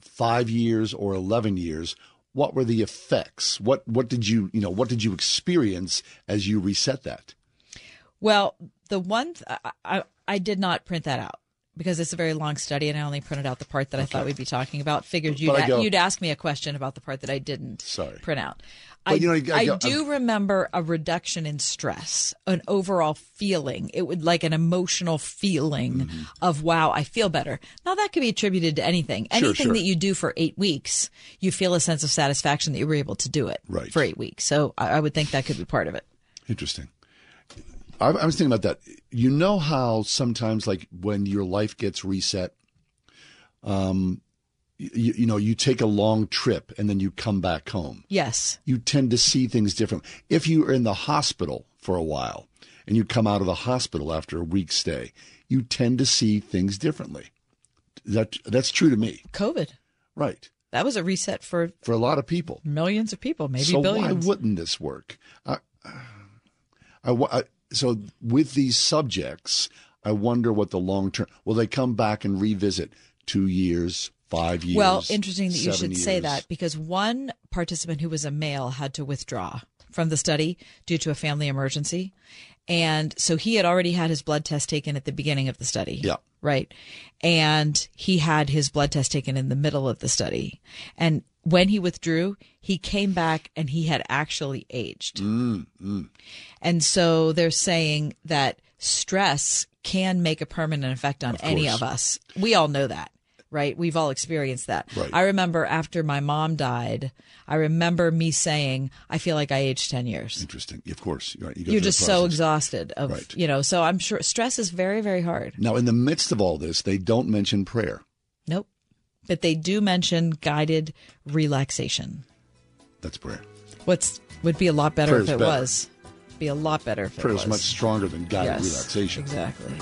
S2: five years or eleven years, what were the effects? What what did you you know what did you experience as you reset that?
S3: Well, the one th- I, I I did not print that out because it's a very long study, and I only printed out the part that I thought we'd be talking about. Figured you'd,
S2: I
S3: a- you'd ask me a question about the part that I didn't
S2: Sorry.
S3: print out. I,
S2: you know, I
S3: I
S2: go-
S3: do remember a reduction in stress, an overall feeling. It would like an emotional feeling
S2: Mm-hmm.
S3: of wow, I feel better. Now that could be attributed to anything.
S2: Sure,
S3: Anything
S2: sure.
S3: that you do for eight weeks, you feel a sense of satisfaction that you were able to do it
S2: Right.
S3: for eight weeks. So I, I would think that could be part of it.
S2: Interesting. I, I was thinking about that. You know how sometimes, like when your life gets reset, um, you, you know, you take a long trip and then you come back home.
S3: Yes.
S2: You tend to see things differently. If you are in the hospital for a while and you come out of the hospital after a week's stay, you tend to see things differently. That that's true to me.
S3: COVID.
S2: Right.
S3: That was a reset for
S2: For a lot of people.
S3: millions of people, maybe
S2: so
S3: billions.
S2: why wouldn't this work? I, I, I- so with these subjects, I wonder what the long term. Will they come back and revisit two years, five years?
S3: well, interesting that you should say that because one participant who was a male had to withdraw from the study due to a family emergency. And so he had already had his blood test taken at the beginning of the study.
S2: Yeah.
S3: Right. And he had his blood test taken in the middle of the study. And when he withdrew, he came back and he had actually aged.
S2: Mm, mm.
S3: And so they're saying that stress can make a permanent effect on any of us. We all know that, right? We've all experienced that.
S2: Right.
S3: I remember after my mom died, I remember me saying, I feel like I aged 10 years.
S2: Interesting. Of course, you're, right. you
S3: You're just so exhausted of,
S2: Right.
S3: you know, so I'm sure stress is very, very hard.
S2: Now, in the midst of all this, they don't mention prayer.
S3: Nope. But they do mention guided relaxation.
S2: That's prayer.
S3: What's would be a lot better
S2: Prayer's
S3: if it
S2: better.
S3: was. Be a lot better if
S2: Prayer
S3: it
S2: is
S3: was.
S2: much stronger than guided
S3: Yes,
S2: relaxation.
S3: Exactly.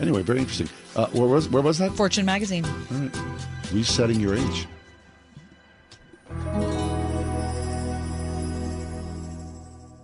S2: Anyway, very interesting. Uh, where was where was that?
S3: Fortune magazine.
S2: All right. Resetting your age.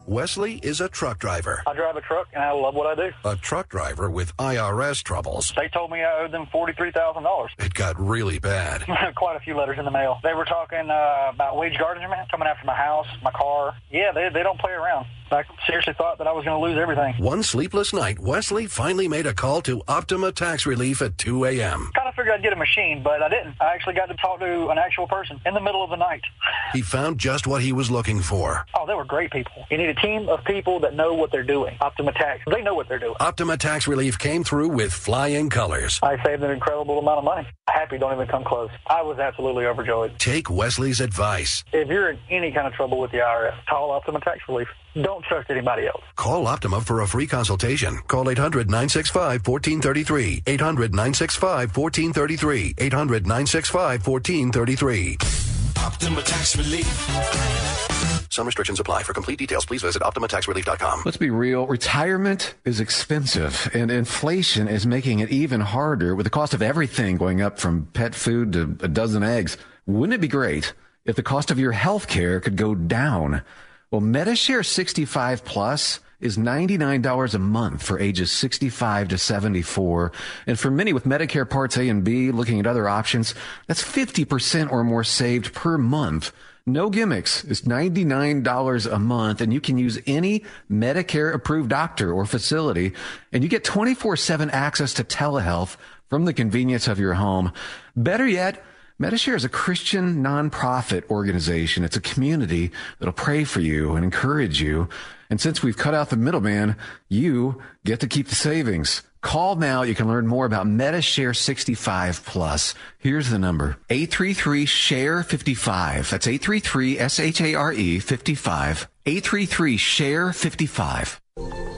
S13: Wesley is a truck driver.
S23: I drive a truck and I love what I do.
S13: A truck driver with IRS troubles.
S23: They told me I owed them $43,000.
S13: It got really bad.
S23: Quite a few letters in the mail. They were talking uh, about wage garnishment coming after my house, my car. Yeah, they, they don't play around. I seriously thought that I was going to lose everything.
S13: One sleepless night, Wesley finally made a call to Optima Tax Relief at 2 a.m.
S23: Kind of figured I'd get a machine, but I didn't. I actually got to talk to an actual person in the middle of the night.
S13: He found just what he was looking for.
S23: Oh, they were great people. You need a team of people that know what they're doing. Optima Tax, they know what they're doing.
S13: Optima Tax Relief came through with flying colors.
S23: I saved an incredible amount of money. Happy don't even come close. I was absolutely overjoyed.
S13: Take Wesley's advice.
S23: If you're in any kind of trouble with the IRS, call Optima Tax Relief. Don't trust anybody else.
S13: Call Optima for a free consultation. Call 800 965 1433. 800 965 1433. 800 965 1433.
S14: Optima Tax Relief.
S13: Some restrictions apply. For complete details, please visit OptimaTaxRelief.com.
S12: Let's be real. Retirement is expensive, and inflation is making it even harder with the cost of everything going up from pet food to a dozen eggs. Wouldn't it be great if the cost of your health care could go down? Well, Medishare 65 Plus is $99 a month for ages 65 to 74. And for many with Medicare Parts A and B looking at other options, that's 50% or more saved per month. No gimmicks. It's $99 a month and you can use any Medicare approved doctor or facility and you get 24-7 access to telehealth from the convenience of your home. Better yet, Medishare is a Christian nonprofit organization. It's a community that'll pray for you and encourage you. And since we've cut out the middleman, you get to keep the savings. Call now. You can learn more about Medishare 65 Plus. Here's the number. 833-SHARE-55. That's 833-S-H-A-R-E 55. 833-SHARE-55.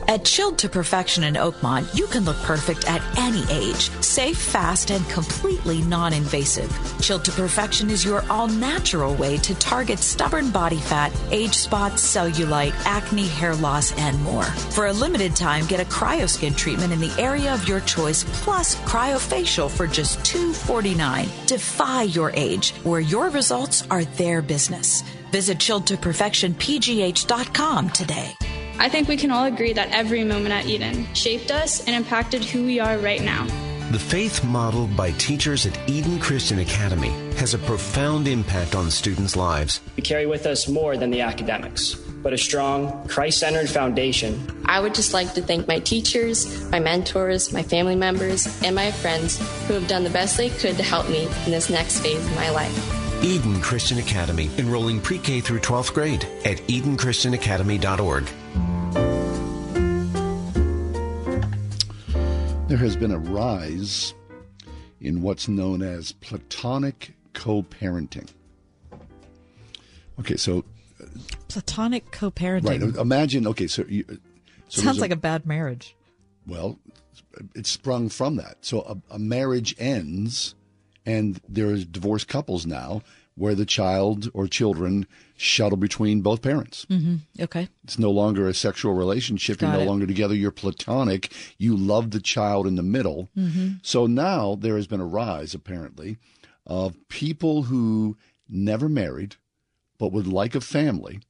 S24: At Chilled to Perfection in Oakmont, you can look perfect at any age. Safe, fast, and completely non-invasive. Chilled to Perfection is your all-natural way to target stubborn body fat, age spots, cellulite, acne, hair loss, and more. For a limited time, get a cryoskin treatment in the area of your choice plus cryofacial for just 249. Defy your age, where your results are their business. Visit chilledtoperfectionpgh.com today.
S25: I think we can all agree that every moment at Eden shaped us and impacted who we are right now.
S11: The faith modeled by teachers at Eden Christian Academy has a profound impact on students' lives.
S26: We carry with us more than the academics, but a strong, Christ centered foundation.
S27: I would just like to thank my teachers, my mentors, my family members, and my friends who have done the best they could to help me in this next phase of my life.
S11: Eden Christian Academy, enrolling pre K through 12th grade at EdenChristianAcademy.org.
S2: There has been a rise in what's known as platonic co parenting. Okay, so.
S3: Uh, platonic co parenting.
S2: Right. Imagine, okay, so. You, uh, so
S3: Sounds like a, a bad marriage.
S2: Well, it sprung from that. So a, a marriage ends, and there are divorced couples now where the child or children shuttle between both parents.
S3: Mm-hmm. Okay.
S2: It's no longer a sexual relationship.
S3: Got
S2: You're no
S3: it.
S2: longer together. You're platonic. You love the child in the middle.
S3: Mhm.
S2: So now there has been a rise, apparently, of people who never married but would like a family.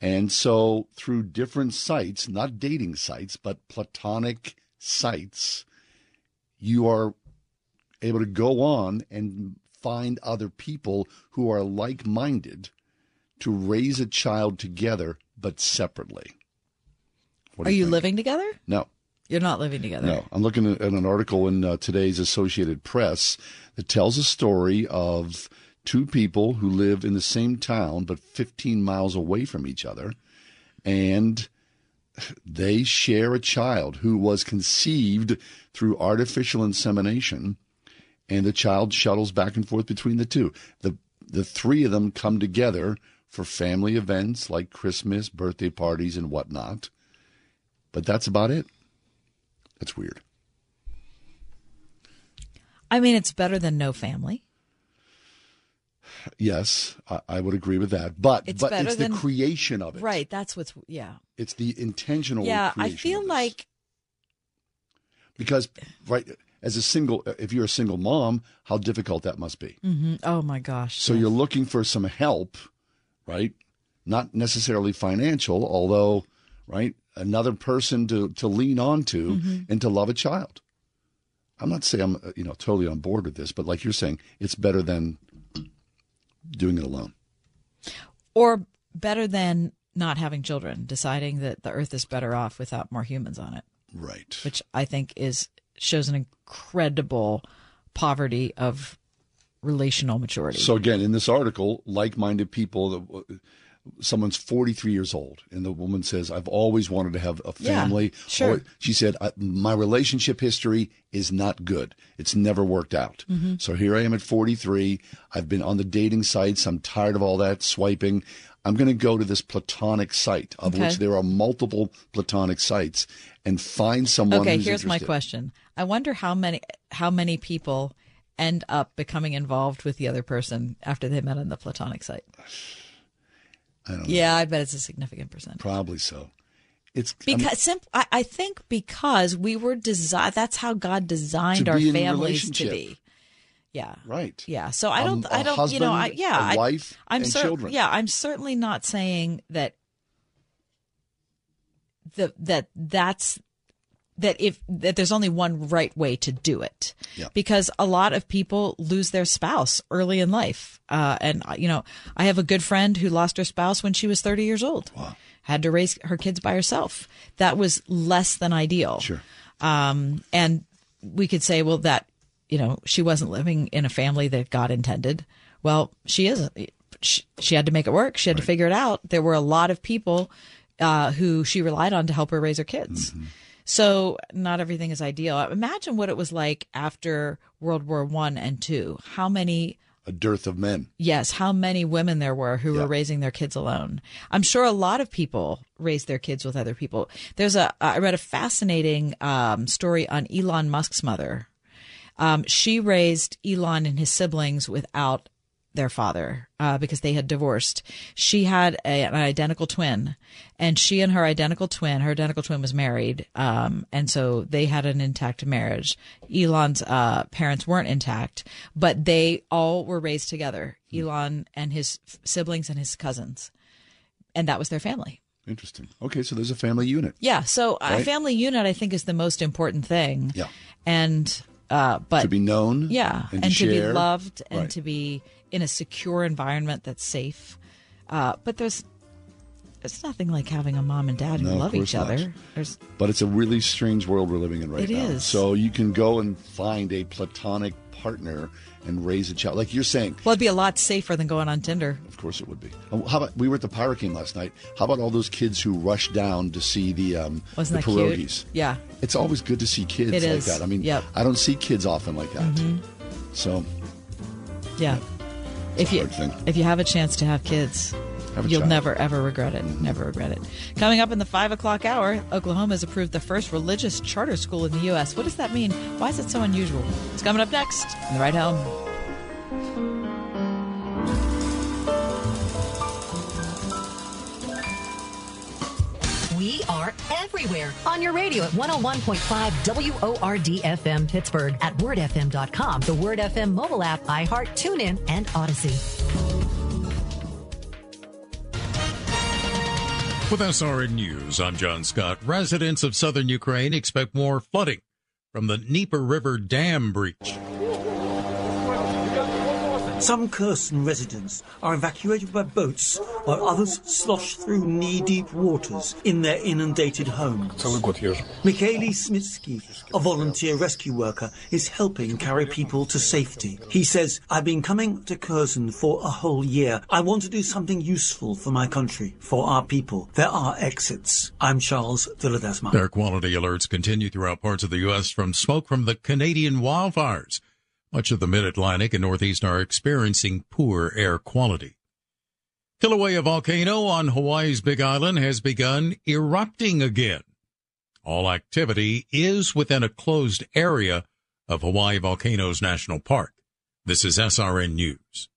S2: And so through different sites, not dating sites, but platonic sites, you are able to go on and find other people who are like minded to raise a child together but separately. What
S3: Are
S2: do
S3: you living together?
S2: No.
S3: You're not living together.
S2: No, I'm looking at an article in uh, today's Associated Press that tells a story of two people who live in the same town but 15 miles away from each other, and they share a child who was conceived through artificial insemination, and the child shuttles back and forth between the two. the The three of them come together for family events like Christmas, birthday parties, and whatnot. But that's about it. That's weird.
S3: I mean, it's better than no family.
S2: Yes, I, I would agree with that. But
S3: It's
S2: but it's
S3: than-
S2: the creation of it.
S3: Right. That's what's, yeah.
S2: It's the intentional.
S3: Yeah. I feel like
S2: because right as a single, if you're a single mom, how difficult that must be.
S3: hmm Oh my gosh.
S2: So you're looking for some help, right? Not necessarily financial, although, right, another person to to lean on to
S3: Mhm.
S2: and to love a child. I'm not saying I'm uh, you know totally on board with this, but like you're saying, it's better than doing it alone.
S3: Or better than not having children, deciding that the earth is better off without more humans on it.
S2: Right.
S3: Which I think is shows an incredible poverty of relational maturity.
S2: So again, in this article, like-minded people, someone's 43 years old, and the woman says, "I've always wanted to have a
S3: Yeah,
S2: family."
S3: sure.
S2: Or- she said, I, "My relationship history is not good. It's never worked out."
S3: Mhm.
S2: So here I am at 43. I've been on the dating sites. I'm tired of all that swiping. I'm going to go to this platonic site, of
S3: Okay.
S2: which there are multiple platonic sites, and find someone.
S3: okay, here's my question. I wonder how many how many people end up becoming involved with the other person after they met on the platonic site.
S2: I don't know.
S3: Yeah, I bet it's a significant percentage.
S2: Probably so. It's I mean,
S3: Because simp- I, I think because we were designed. That's how God designed our
S2: be in a
S3: families to be. Yeah.
S2: Right.
S3: Yeah. So I
S2: um,
S3: don't.
S2: a
S3: I don't. you know. I, yeah. I-
S2: wife,
S3: I'm
S2: and
S3: cer-
S2: children.
S3: Yeah. I'm certainly not saying that. The, that that's that if that there's only one right way to do it.
S2: Yeah.
S3: because a lot of people lose their spouse early in life. Uh, and you know i have a good friend who lost her spouse when she was 30 years old. Had to raise her kids by herself. That was less than ideal.
S2: Sure.
S3: Um, and we could say well that you know she wasn't living in a family that god intended. Well she is. She, she had to make it work. She had to figure it out. There were a lot of people uh, who she relied on to help her raise her kids
S2: Mm-hmm.
S3: so not everything is ideal. Imagine what it was like after World War One and Two. How many
S2: a dearth of men.
S3: Yes, how many women there were who were raising their kids alone. I'm sure a lot of people raised their kids with other people. There's a I read a fascinating um, story on Elon Musk's mother. Um, she raised Elon and his siblings without their father uh, because they had divorced. She had a, an identical twin, and she and her identical twin, her identical twin was married, um, and so they had an intact marriage. Elon's uh, parents weren't intact, but they all were raised together. Elon and his siblings and his cousins, and that was their family.
S2: Interesting. Okay, so there's a family unit.
S3: Yeah, so a family unit, I think, is the most important thing.
S2: Yeah.
S3: and uh, but
S2: to be known.
S3: yeah,
S2: and,
S3: and,
S2: to,
S3: to, be loved and
S2: Right.
S3: to be in a secure environment that's safe. Uh, but there's it's nothing like having a mom and dad who
S2: No,
S3: love each other. There's
S2: But it's a really strange world we're living in right
S3: It
S2: now.
S3: is.
S2: So you can go and find a platonic partner and raise a child, like you're saying.
S3: well, it'd be a lot safer than going on Tinder.
S2: Of course, it would be. Uh, How about we were at the Pirate game last night? How about all those kids who rushed down to see the um,
S3: Wasn't
S2: the pierogies?
S3: cute? Yeah.
S2: It's always good to see kids
S3: It
S2: like
S3: is.
S2: that. I mean,
S3: Yep.
S2: I don't see kids often like that.
S3: Mhm.
S2: So
S3: Yeah. If you if you have a chance to have kids,
S2: Have
S3: you'll
S2: child.
S3: never ever regret it. Mm-hmm. Never regret it. Coming up in the five o'clock hour, Oklahoma has approved the first religious charter school in the U.S. What does that mean? Why is it so unusual? It's coming up next on the ride home.
S17: We are everywhere on your radio at 101.5 WORD FM Pittsburgh, at wordfm.com, the Word FM mobile app, iHeart, TuneIn, and Odyssey.
S28: With SRN News, I'm John Scott. Residents of southern Ukraine expect more flooding from the Dnieper River dam breach.
S29: Some Kherson residents are evacuated by boats while others slosh through knee-deep waters in their inundated homes. Mikhaili Smitsky, a volunteer rescue worker, is helping carry people to safety. He says, I've been coming to Kherson for a whole year. I want to do something useful for my country, for our people. There are exits. I'm Charles Villadesma.
S28: Air quality alerts continue throughout parts of the U.S. from smoke from the Canadian wildfires. Much of the mid-Atlantic and Northeast are experiencing poor air quality. Kilauea volcano on Hawaii's Big Island has begun erupting again. All activity is within a closed area of Hawaii Volcanoes National Park. This is SRN News.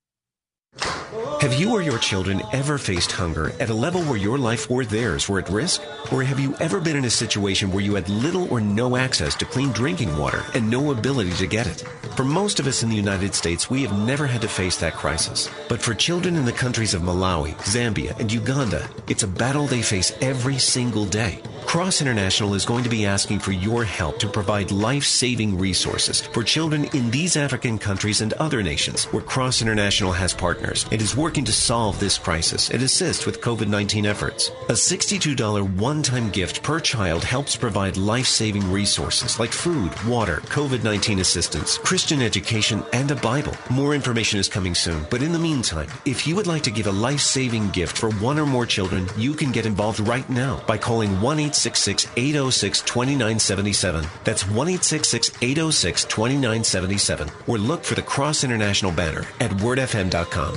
S11: Have you or your children ever faced hunger at a level where your life or theirs were at risk? Or have you ever been in a situation where you had little or no access to clean drinking water and no ability to get it? For most of us in the United States, we have never had to face that crisis. But for children in the countries of Malawi, Zambia, and Uganda, it's a battle they face every single day. Cross International is going to be asking for your help to provide life-saving resources for children in these African countries and other nations where Cross International has partners and is working to solve this crisis and assist with COVID-19 efforts. A $62 one-time gift per child helps provide life-saving resources like food, water, COVID-19 assistance, Christian education, and a Bible. More information is coming soon, but in the meantime, if you would like to give a life-saving gift for one or more children, you can get involved right now by calling 1-866-806-2977. That's 1-866-806-2977 or look for the Cross International banner at wordfm.com.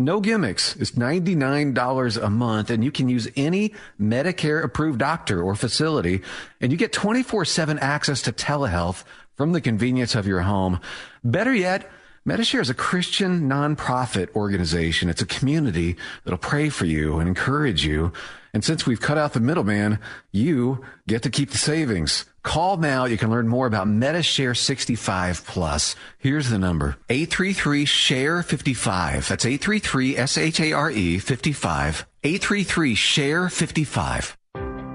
S12: No gimmicks. It's $99 a month and you can use any Medicare approved doctor or facility and you get 24-7 access to telehealth from the convenience of your home. Better yet, Medishare is a Christian nonprofit organization. It's a community that'll pray for you and encourage you. And since we've cut out the middleman, you get to keep the savings. Call now. You can learn more about Medishare 65 Plus. Here's the number 833 Share 55. That's 833 S H A R E 55. 833 Share 55.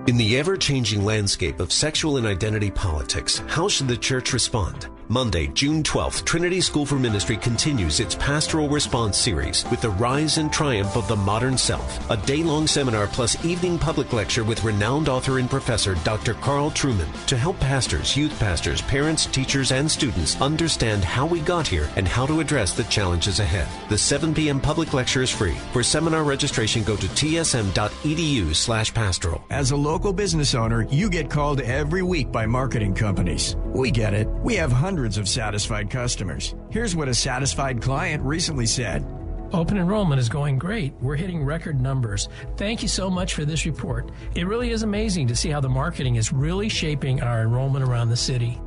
S11: In the ever changing landscape of sexual and identity politics, how should the church respond? Monday, June 12th, Trinity School for Ministry continues its pastoral response series with the rise and triumph of the modern self, a day-long seminar plus evening public lecture with renowned author and professor Dr. Carl Trueman to help pastors, youth pastors, parents, teachers, and students understand how we got here and how to address the challenges ahead. The 7 p.m. public lecture is free. For seminar registration, go to tsm.edu slash pastoral.
S30: As a local business owner, you get called every week by marketing companies. We get it. We have hundreds of satisfied customers. Here's what a satisfied client recently said.
S31: Open enrollment is going great. We're hitting record numbers. Thank you so much for this report. It really is amazing to see how the marketing is really shaping our enrollment around the city.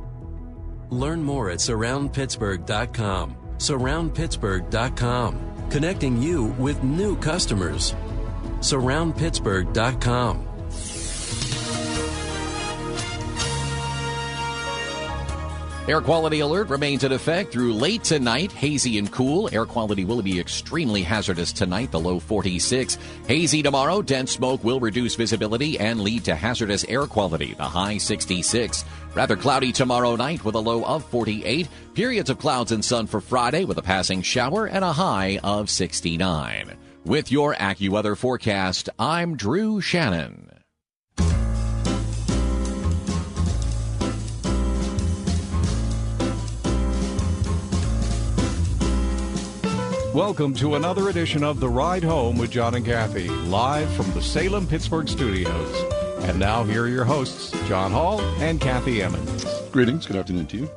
S32: Learn more at surroundpittsburgh.com. Surroundpittsburgh.com, connecting you with new customers. Surroundpittsburgh.com.
S19: Air quality alert remains in effect through late tonight. Hazy and cool. Air quality will be extremely hazardous tonight, the low 46. Hazy tomorrow. Dense smoke will reduce visibility and lead to hazardous air quality, the high 66. Rather cloudy tomorrow night with a low of 48. Periods of clouds and sun for Friday with a passing shower and a high of 69. With your AccuWeather forecast, I'm Drew Shannon.
S33: Welcome to another edition of The Ride Home with John and Kathy, live from the Salem Pittsburgh studios. And now, here are your hosts, John Hall and Kathy Emmons.
S2: Greetings. Good afternoon to you.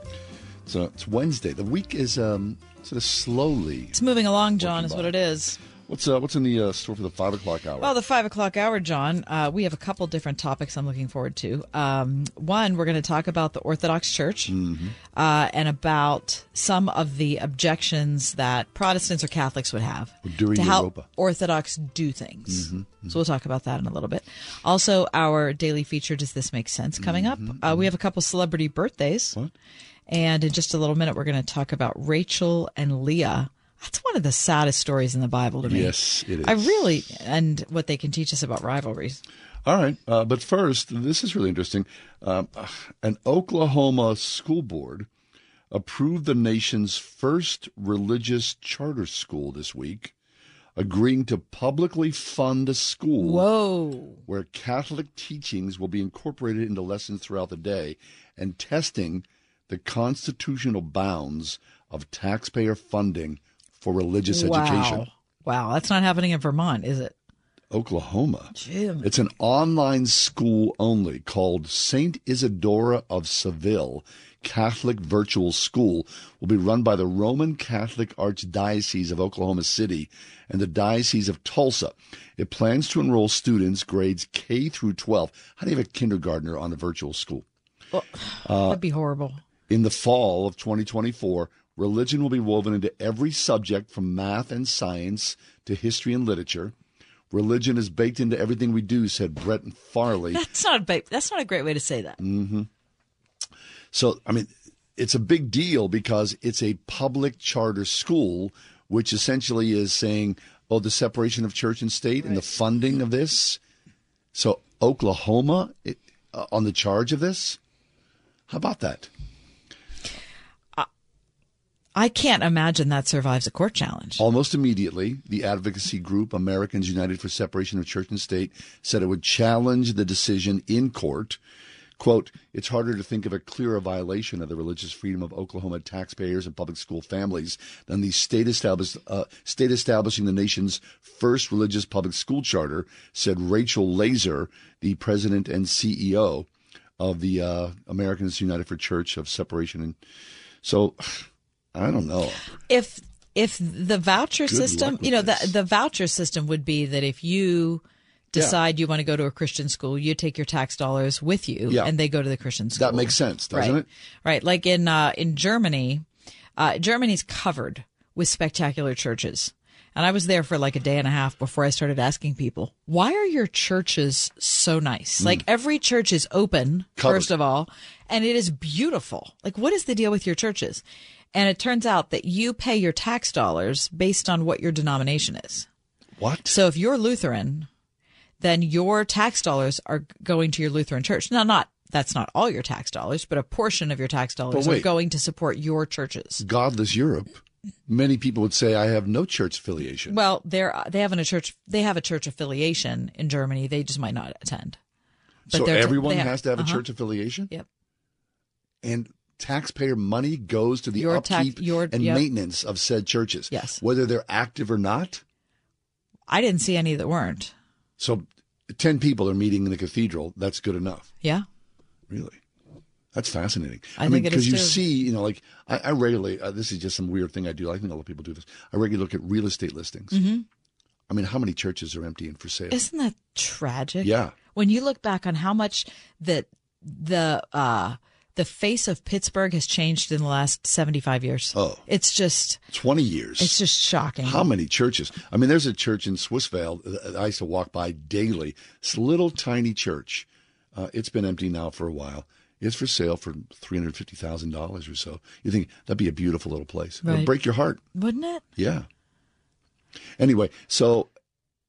S2: So it's Wednesday. The week is um, sort of slowly.
S3: It's moving along, John, is what it is.
S2: What's uh, what's in the uh, store for the five o'clock hour?
S3: Well, the five o'clock hour, John, uh, we have a couple different topics I'm looking forward to. Um, one, we're going to talk about the Orthodox Church
S2: Mm-hmm.
S3: uh, and about some of the objections that Protestants or Catholics would have
S2: During
S3: to how Orthodox do things.
S2: Mhm,
S3: So we'll talk about that in a little bit. Also, our daily feature, Does This Make Sense, coming up. Uh, we have a couple celebrity birthdays. And in just a little minute, we're going to talk about Rachel and Leah. That's one of the saddest stories in the Bible to me.
S2: Yes, it is.
S3: I really, and what they can teach us about rivalries.
S2: All right, uh, but first, this is really interesting. Um, an Oklahoma school board approved the nation's first religious charter school this week, agreeing to publicly fund a school
S3: Whoa.
S2: where Catholic teachings will be incorporated into lessons throughout the day and testing the constitutional bounds of taxpayer funding for religious
S3: wow.
S2: education.
S3: Wow, that's not happening in Vermont, is it?
S2: Oklahoma.
S3: Jim.
S2: It's an online school only called St. Isidore of Seville Catholic Virtual School. Will be run by the Roman Catholic Archdiocese of Oklahoma City and the Diocese of Tulsa. It plans to enroll students grades K through 12. How do you have a kindergartner on a virtual school? Uh,
S3: That'd be horrible.
S2: In the fall of 2024, religion will be woven into every subject from math and science to history and literature. Religion is baked into everything we do, said Brett Farley.
S3: That's not a ba- that's not a great way to say that.
S2: hmm So, I mean, it's a big deal because it's a public charter school, which essentially is saying, oh, the separation of church and state and the funding of this. So, Oklahoma it, uh, on the charge of this? How about that?
S3: I can't imagine that survives a court challenge.
S2: Almost immediately, the advocacy group Americans United for Separation of Church and State said it would challenge the decision in court. Quote, it's harder to think of a clearer violation of the religious freedom of Oklahoma taxpayers and public school families than the state, uh, state establishing the nation's first religious public school charter, said Rachel Laser, the president and CEO of the uh, Americans United for Church of Separation. And so, I don't know.
S3: If if the voucher
S2: Good
S3: system, you know, the the voucher system would be that if you decide you want to go to a Christian school, you take your tax dollars with you,
S2: Yeah.
S3: and they go to the Christian school.
S2: That makes sense, doesn't
S3: right.
S2: it?
S3: Right, like in uh, in Germany, uh, Germany's covered with spectacular churches. And I was there for like a day and a half before I started asking people, why are your churches so nice? Like every church is open,
S2: Covered.
S3: first of all, and it is beautiful. Like, what is the deal with your churches? And it turns out that you pay your tax dollars based on what your denomination is.
S2: What?
S3: So if you're Lutheran, then your tax dollars are going to your Lutheran church. Now, not that's not all your tax dollars, but a portion of your tax dollars
S2: But
S3: are going to support your churches.
S2: Godless Europe. Many people would say I have no church affiliation.
S3: Well, they're they have a church they have a church affiliation in Germany. They just might not attend.
S2: so
S3: they're-
S2: everyone
S3: they
S2: has to have a
S3: uh-huh.
S2: church affiliation.
S3: Yep.
S2: And taxpayer money goes to the
S3: Your tax-
S2: upkeep
S3: your-
S2: and
S3: yep.
S2: maintenance of said churches.
S3: Yes.
S2: Whether they're active or not.
S3: I didn't see any that weren't.
S2: So, ten people are meeting in the cathedral. That's good enough.
S3: Yeah.
S2: Really. That's fascinating.
S3: I
S2: mean,
S3: think it is
S2: because you
S3: too.
S2: see, you know, like I, I regularly. Uh, this is just some weird thing I do. I think a lot of people do this. I regularly look at real estate listings.
S3: Mhm.
S2: I mean, how many churches are empty and for sale?
S3: Isn't that tragic?
S2: Yeah.
S3: When you look back on how much that the uh the face of Pittsburgh has changed in the last 75 years.
S2: Oh.
S3: It's just
S2: Twenty years.
S3: it's just shocking.
S2: How many churches? I mean, there's a church in Swissvale that I used to walk by daily. It's a little tiny church. Uh, it's been empty now for a while. It's for sale for three hundred fifty thousand dollars or so. You think that'd be a beautiful little place?
S3: Right.
S2: break your heart.
S3: Wouldn't it?
S2: Yeah. Anyway, so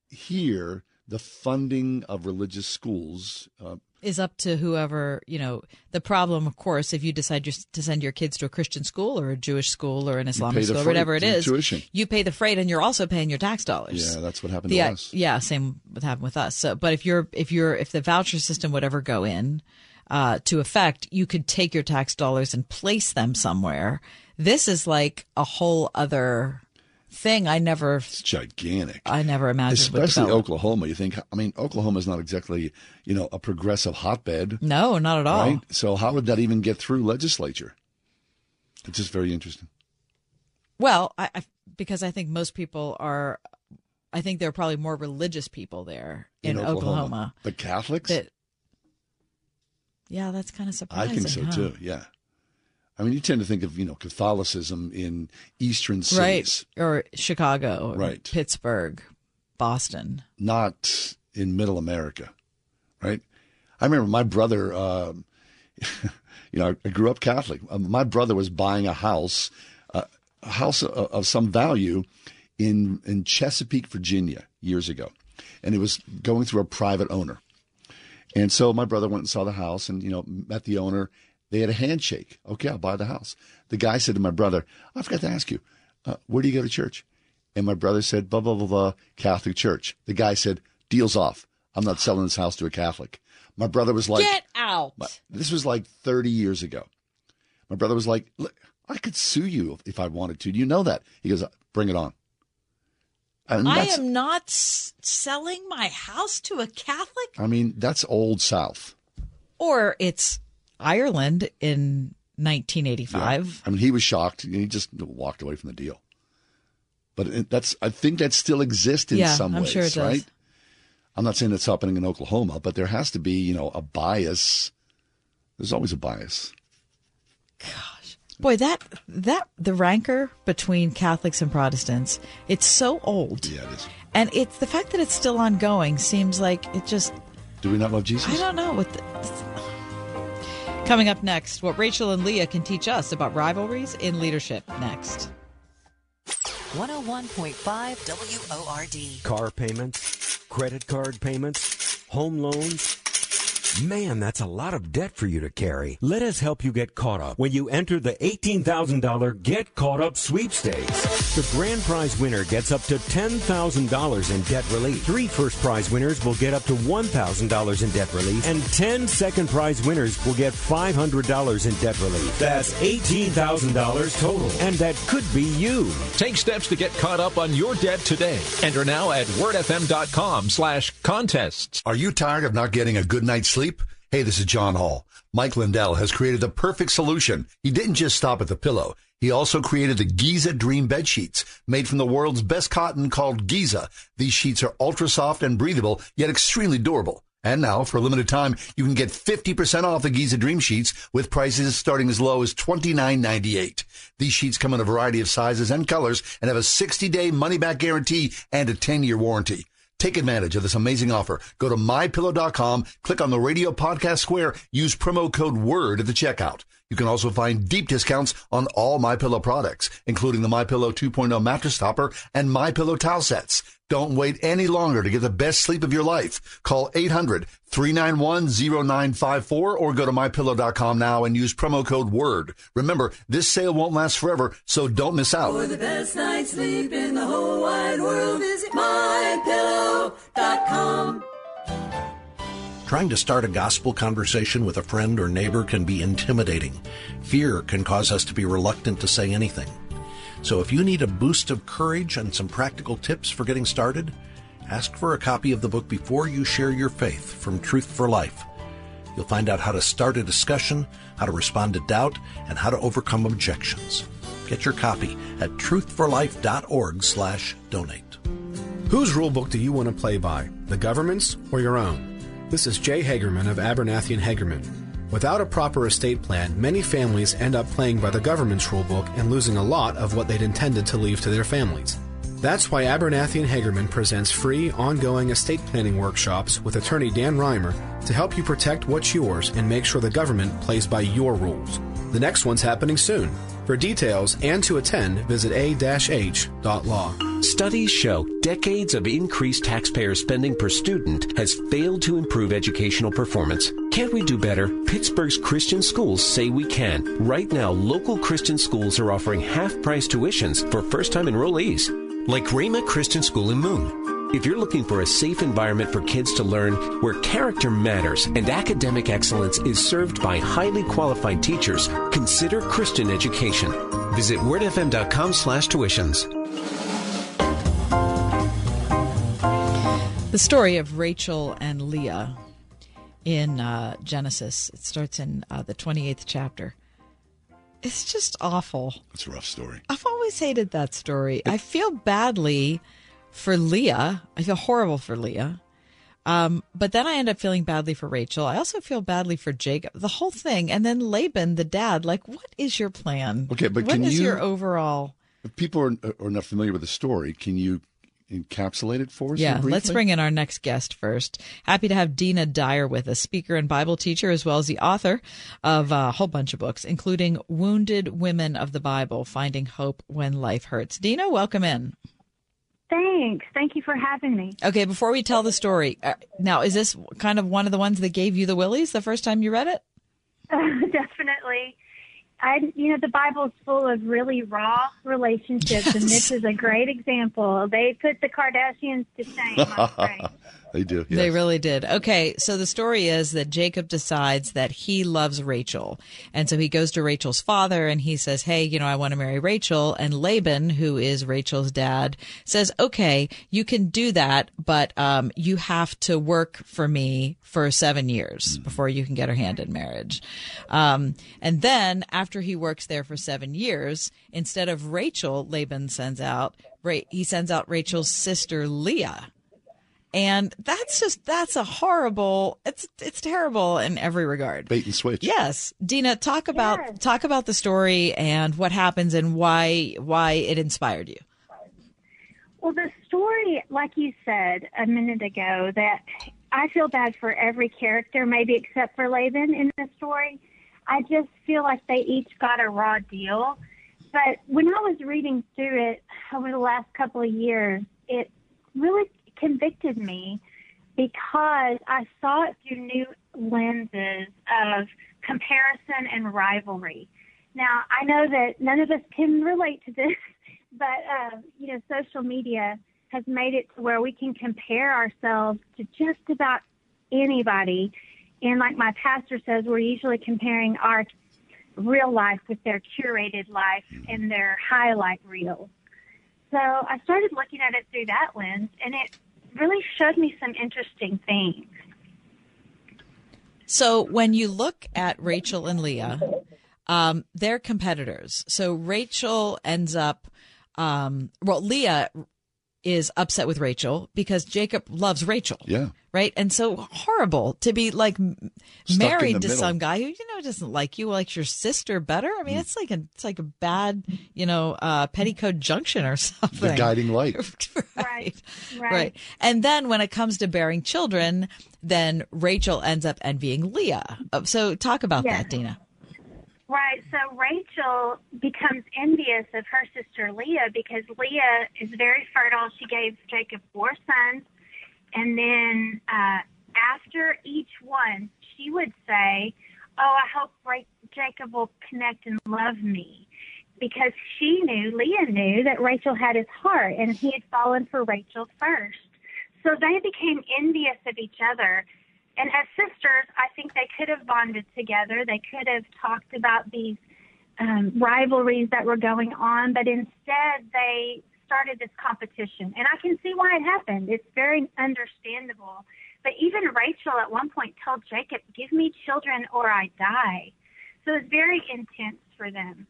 S2: here the funding of religious schools. Uh,
S3: Is up to whoever, you know, the problem of course if you decide just to send your kids to a Christian school or a Jewish school or an Islamic school or whatever it is
S2: tuition.
S3: You pay the freight and you're also paying your tax dollars.
S2: yeah, that's what happened
S3: the,
S2: to us.
S3: Yeah, same what happened with us. So, but if you're if you're if the voucher system would ever go in uh, to effect, you could take your tax dollars and place them somewhere. This is like a whole other thing. I never,
S2: It's gigantic.
S3: I never imagined.
S2: Especially. Oklahoma. You think? I mean, Oklahoma is not exactly you know a progressive hotbed.
S3: No, not at all.
S2: Right. So how would that even get through legislature? It's just very interesting.
S3: Well, I, I because I think most people are. I think there are probably more religious people there in, Oklahoma.
S2: The Catholics?
S3: That, yeah, that's kind of surprising.
S2: I think so
S3: huh?
S2: too. Yeah. I mean, you tend to think of you know Catholicism in eastern cities,
S3: right? Or Chicago, or
S2: Right.
S3: Pittsburgh, Boston.
S2: not in Middle America, right? I remember my brother. Um, you know, I grew up Catholic. Uh, My brother was buying a house, uh, a house of, of some value in in Chesapeake, Virginia, years ago, and it was going through a private owner. And so my brother went and saw the house, and you know, met the owner. They had a handshake. Okay, I'll buy the house. The guy said to my brother, "I forgot to ask you, uh, where do you go to church?" And my brother said, "Blah blah blah blah, Catholic church." The guy said, "Deals off. I'm not selling this house to a Catholic." My brother was like,
S3: Get out!
S2: my- this was like 30 years ago. My brother was like, Look, I could sue you if I wanted to. Do you know that? He goes, bring it on. And
S3: I am not s- selling my house to a Catholic,
S2: I mean, that's old South.
S3: or it's Ireland in 1985.
S2: I mean, he was shocked. He just walked away from the deal. But that's, I think that still exists in
S3: Yeah,
S2: some
S3: I'm
S2: ways,
S3: sure it does.
S2: right? I'm not saying it's happening in Oklahoma, but there has to be, you know, a bias. There's always a bias. Gosh.
S3: Boy, that that the rancor between Catholics and Protestants, it's so old.
S2: Yeah, it is.
S3: And it's the fact that it's still ongoing seems like it just
S2: Do we not love Jesus?
S3: I don't know what the, Coming up next, what Rachel and Leah can teach us about rivalries in leadership next.
S17: 101.5 WORD.
S32: Car payments, credit card payments, home loans. Man, that's a lot of debt for you to carry. Let us help you get caught up when you enter the $18,000 Get Caught Up sweepstakes. The grand prize winner gets up to $10,000 in debt relief. Three first prize winners will get up to $1,000 in debt relief, and 10 second prize winners will get $500 in debt relief. That's $18,000 total, and that could be you.
S34: Take steps to get caught up on your debt today. Enter now at wordfm.com slash contests.
S35: Are you tired of not getting a good night's sleep? Hey, this is John Hall. Mike Lindell has created the perfect solution. He didn't just stop at the pillow. He also created the Giza Dream Bed Sheets, made from the world's best cotton called Giza. These sheets are ultra soft and breathable, yet extremely durable. And now, for a limited time, you can get 50% off the Giza Dream Sheets with prices starting as low as $29.98. These sheets come in a variety of sizes and colors and have a 60-day money-back guarantee and a 10-year warranty. Take advantage of this amazing offer. Go to mypillow.com, click on the radio podcast square, use promo code WORD at the checkout. You can also find deep discounts on all My Pillow products, including the My Pillow 2.0 mattress topper and My Pillow towel sets. Don't wait any longer to get the best sleep of your life. Call 800-391-0954 or go to mypillow.com now and use promo code WORD. Remember, this sale won't last forever, so don't miss out.
S36: For the best night's sleep in the whole wide world, visit mypillow.com.
S37: Trying to start a gospel conversation with a friend or neighbor can be intimidating. Fear can cause us to be reluctant to say anything. So if you need a boost of courage and some practical tips for getting started, ask for a copy of the book before you share your faith from Truth for Life. You'll find out how to start a discussion, how to respond to doubt, and how to overcome objections. Get your copy at truthforlife.org slash donate.
S38: Whose rulebook do you want to play by, the government's or your own? This is Jay Hagerman of Abernathy and Hagerman. Without a proper estate plan, many families end up playing by the government's rulebook and losing a lot of what they'd intended to leave to their families. That's why Abernathy and Hagerman presents free, ongoing estate planning workshops with attorney Dan Reimer to help you protect what's yours and make sure the government plays by your rules. The next one's happening soon. For details and to attend, visit a-h.law.
S11: Studies show decades of increased taxpayer spending per student has failed to improve educational performance. Can't we do better? Pittsburgh's Christian schools say we can. Right now, local Christian schools are offering half price tuitions for first time enrollees, like Rhema Christian School in Moon. If you're looking for a safe environment for kids to learn where character matters and academic excellence is served by highly qualified teachers, consider Christian education. Visit wordfm.com slash tuitions.
S3: The story of Rachel and Leah in uh, Genesis. It starts in uh, the 28th chapter. It's just awful.
S2: It's a rough story.
S3: I've always hated that story. I feel badly for Leah. I feel horrible for Leah. Um, but then I end up feeling badly for Rachel. I also feel badly for Jacob. The whole thing, and then Laban, the dad. Like, what is your plan?
S2: Okay, but
S3: what
S2: can
S3: is
S2: you-
S3: your overall?
S2: If people are, are not familiar with the story, can you encapsulate it for us?
S3: Yeah,
S2: briefly?
S3: let's bring in our next guest first. Happy to have Dena Dyer with us, speaker and Bible teacher, as well as the author of a whole bunch of books, including Wounded Women of the Bible Finding Hope When Life Hurts. Dena, welcome in.
S39: Thanks. Thank you for having me.
S3: Okay, before we tell the story, uh, now, is this kind of one of the ones that gave you the willies the first time you read it?
S39: Definitely. I, you know, the Bible's full of really raw relationships, and this is a great example. They put the Kardashians to shame.
S2: They do.
S3: They really did. Okay, so the story is that Jacob decides that he loves Rachel. And so he goes to Rachel's father and he says, Hey, you know, I want to marry Rachel. And Laban, who is Rachel's dad, says, Okay, you can do that, but um, you have to work for me for seven years before you can get her hand in marriage. Um, and then after he works there for seven years, instead of Rachel, Laban sends out, he sends out Rachel's sister Leah. And that's just that's a horrible it's it's terrible in every regard.
S2: Bait and switch.
S3: Yes. Dena, talk about talk about the story and what happens and why why it inspired you.
S39: Well, the story, like you said a minute ago, that I feel bad for every character, maybe except for Laban in the story. I just feel like they each got a raw deal. But when I was reading through it over the last couple of years, it really convicted me because I saw it through new lenses of comparison and rivalry. Now, I know that none of us can relate to this, but uh, you know, social media has made it to where we can compare ourselves to just about anybody. And like my pastor says, we're usually comparing our real life with their curated life and their highlight reels. So I started looking at it through that lens, and it really showed me some interesting things.
S3: So when you look at Rachel and Leah, um, they're competitors. So Rachel ends up, um, well, Leah is upset with Rachel because Jacob loves Rachel.
S2: Yeah.
S3: Right. And so horrible to be like
S2: Stuck
S3: married to
S2: middle.
S3: some guy who, you know, doesn't like you, likes your sister better. I
S2: Mm.
S3: mean, it's like a, it's like a bad, you know, uh, petticoat junction or something.
S2: The guiding light.
S3: right. Right. And then when it comes to bearing children, then Rachel ends up envying Leah. Uh, So talk about
S39: Yeah.
S3: that, Dena.
S39: Right. So Rachel becomes envious of her sister Leah because Leah is very fertile. She gave Jacob four sons. And then uh, after each one, she would say, Oh, I hope Jacob will connect and love me. Because she knew, Leah knew that Rachel had his heart and he had fallen for Rachel first. So they became envious of each other. And as sisters, I think they could have bonded together. They could have talked about these um, rivalries that were going on, but instead they started this competition. And I can see why it happened. It's very understandable. But even Rachel at one point told Jacob, Give me children or I die. So it's very intense for them.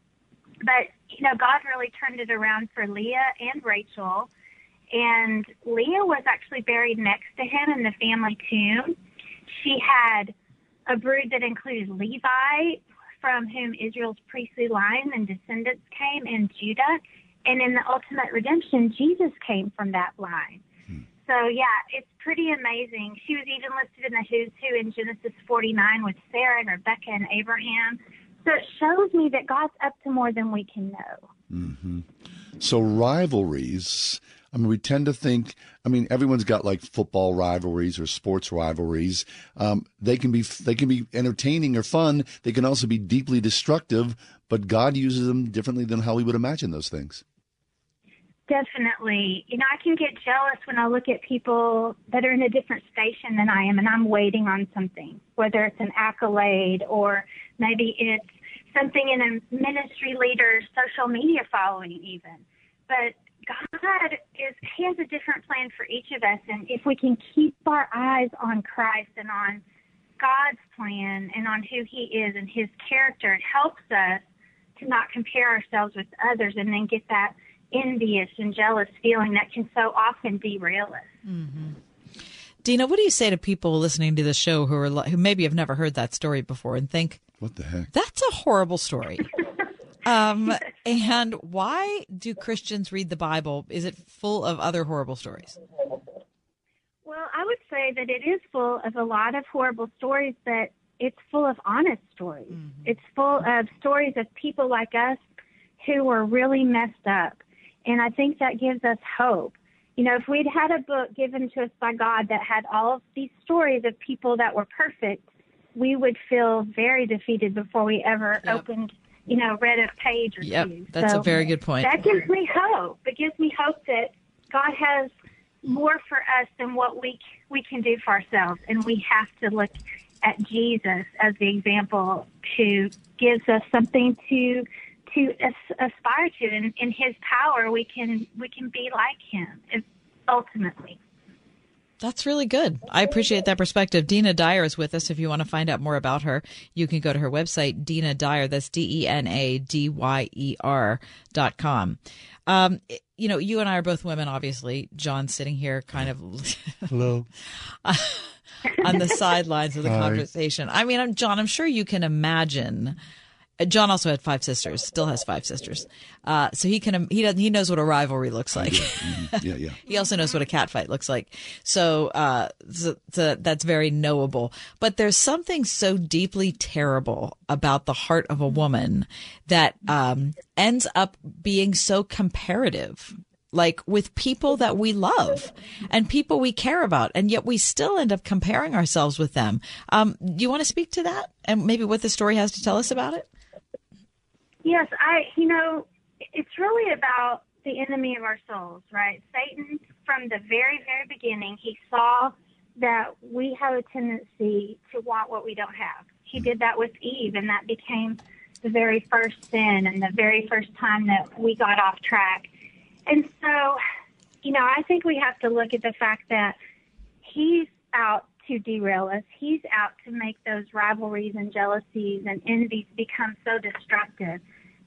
S39: But, you know, God really turned it around for Leah and Rachel. And Leah was actually buried next to him in the family tomb. She had a brood that included Levi, from whom Israel's priestly line and descendants came, and Judah. And in the ultimate redemption, Jesus came from that line. So, yeah, it's pretty amazing. She was even listed in the Who's Who in Genesis 49 with Sarah and Rebecca and Abraham. So it shows me that God's up to more than we can know.
S2: hmm So rivalries. I mean, we tend to think. I mean, everyone's got like football rivalries or sports rivalries. Um, they can be they can be entertaining or fun. They can also be deeply destructive. But God uses them differently than how we would imagine those things.
S39: Definitely. You know, I can get jealous when I look at people that are in a different station than I am and I'm waiting on something, whether it's an accolade or maybe it's something in a ministry leader's social media following, even. But God is, He has a different plan for each of us. And if we can keep our eyes on Christ and on God's plan and on who He is and His character, it helps us to not compare ourselves with others and then get that envious and jealous feeling that can so often derail us.
S3: Mm-hmm. Dena, what do you say to people listening to the show who are who maybe have never heard that story before and think,
S2: "What the heck?
S3: That's a horrible story." um, and why do Christians read the Bible? Is it full of other horrible stories?
S39: Well, I would say that it is full of a lot of horrible stories, but it's full of honest stories. Mm-hmm. It's full of stories of people like us who were really messed up. And I think that gives us hope. You know, if we'd had a book given to us by God that had all of these stories of people that were perfect, we would feel very defeated before we ever opened, you know, read a page or
S3: Yep,
S39: two.
S3: that's a very good point.
S39: That gives me hope. It gives me hope that God has more for us than what we we can do for ourselves, and we have to look at Jesus as the example who gives us something to to aspire to. And in His power, we can we can be like Him ultimately.
S3: That's really good. I appreciate that perspective. Dena Dyer is with us. If you want to find out more about her, you can go to her website, Dena Dyer. That's D E N A D Y E R dot com. Um, you know, you and I are both women, obviously. John's sitting here kind of
S2: Hello.
S3: on the sidelines of the
S2: Hi.
S3: conversation. I mean, I'm, John, I'm sure you can imagine. Uh, John also had five sisters, still has five sisters. Uh, so he can, he does, he knows what a rivalry looks like.
S2: Yeah, yeah.
S3: He also knows what a cat fight looks like. So, uh, so, so that's very knowable. But there's something so deeply terrible about the heart of a woman that, um, ends up being so comparative. Like with people that we love and people we care about, and yet we still end up comparing ourselves with them. Um, do you want to speak to that and maybe what the story has to tell us about it?
S39: Yes, I, you know, it's really about the enemy of our souls, right? Satan, from the very, very beginning, he saw that we have a tendency to want what we don't have. He did that with Eve, and that became the very first sin and the very first time that we got off track. And so, you know, I think we have to look at the fact that he's out to derail us. He's out to make those rivalries and jealousies and envies become so destructive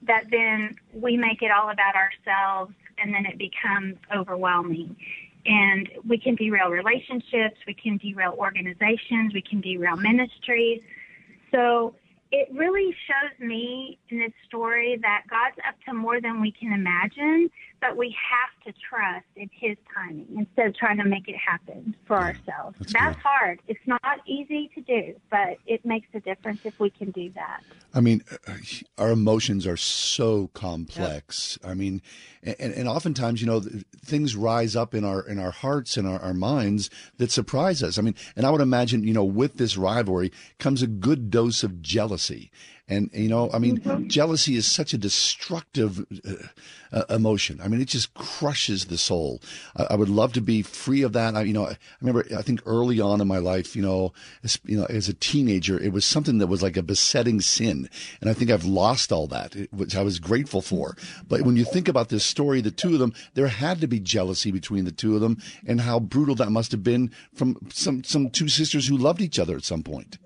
S39: that then we make it all about ourselves and then it becomes overwhelming. And we can derail relationships, we can derail organizations, we can derail ministries. So it really shows me in this story that God's up to more than we can imagine, but we have to trust in His timing instead of trying to make it happen for ourselves.
S2: that's
S39: That's, hard. It's not easy to do, but it makes a difference if we can do that.
S2: I mean, uh, our emotions are so complex. I mean, and, and oftentimes, you know, things rise up in our in our hearts and our, our minds that surprise us. I mean, and I would imagine, you know, with this rivalry comes a good dose of jealousy. And you know, I mean, jealousy is such a destructive uh, uh, emotion. I mean, it just crushes the soul. I, I would love to be free of that. I, you know, I remember, I think early on in my life, you know, as, you know, as a teenager, it was something that was like a besetting sin, and I think I've lost all that, which I was grateful for. But when you think about this story, the two of them, there had to be jealousy between the two of them, and how brutal that must have been from some some two sisters who loved each other at some point.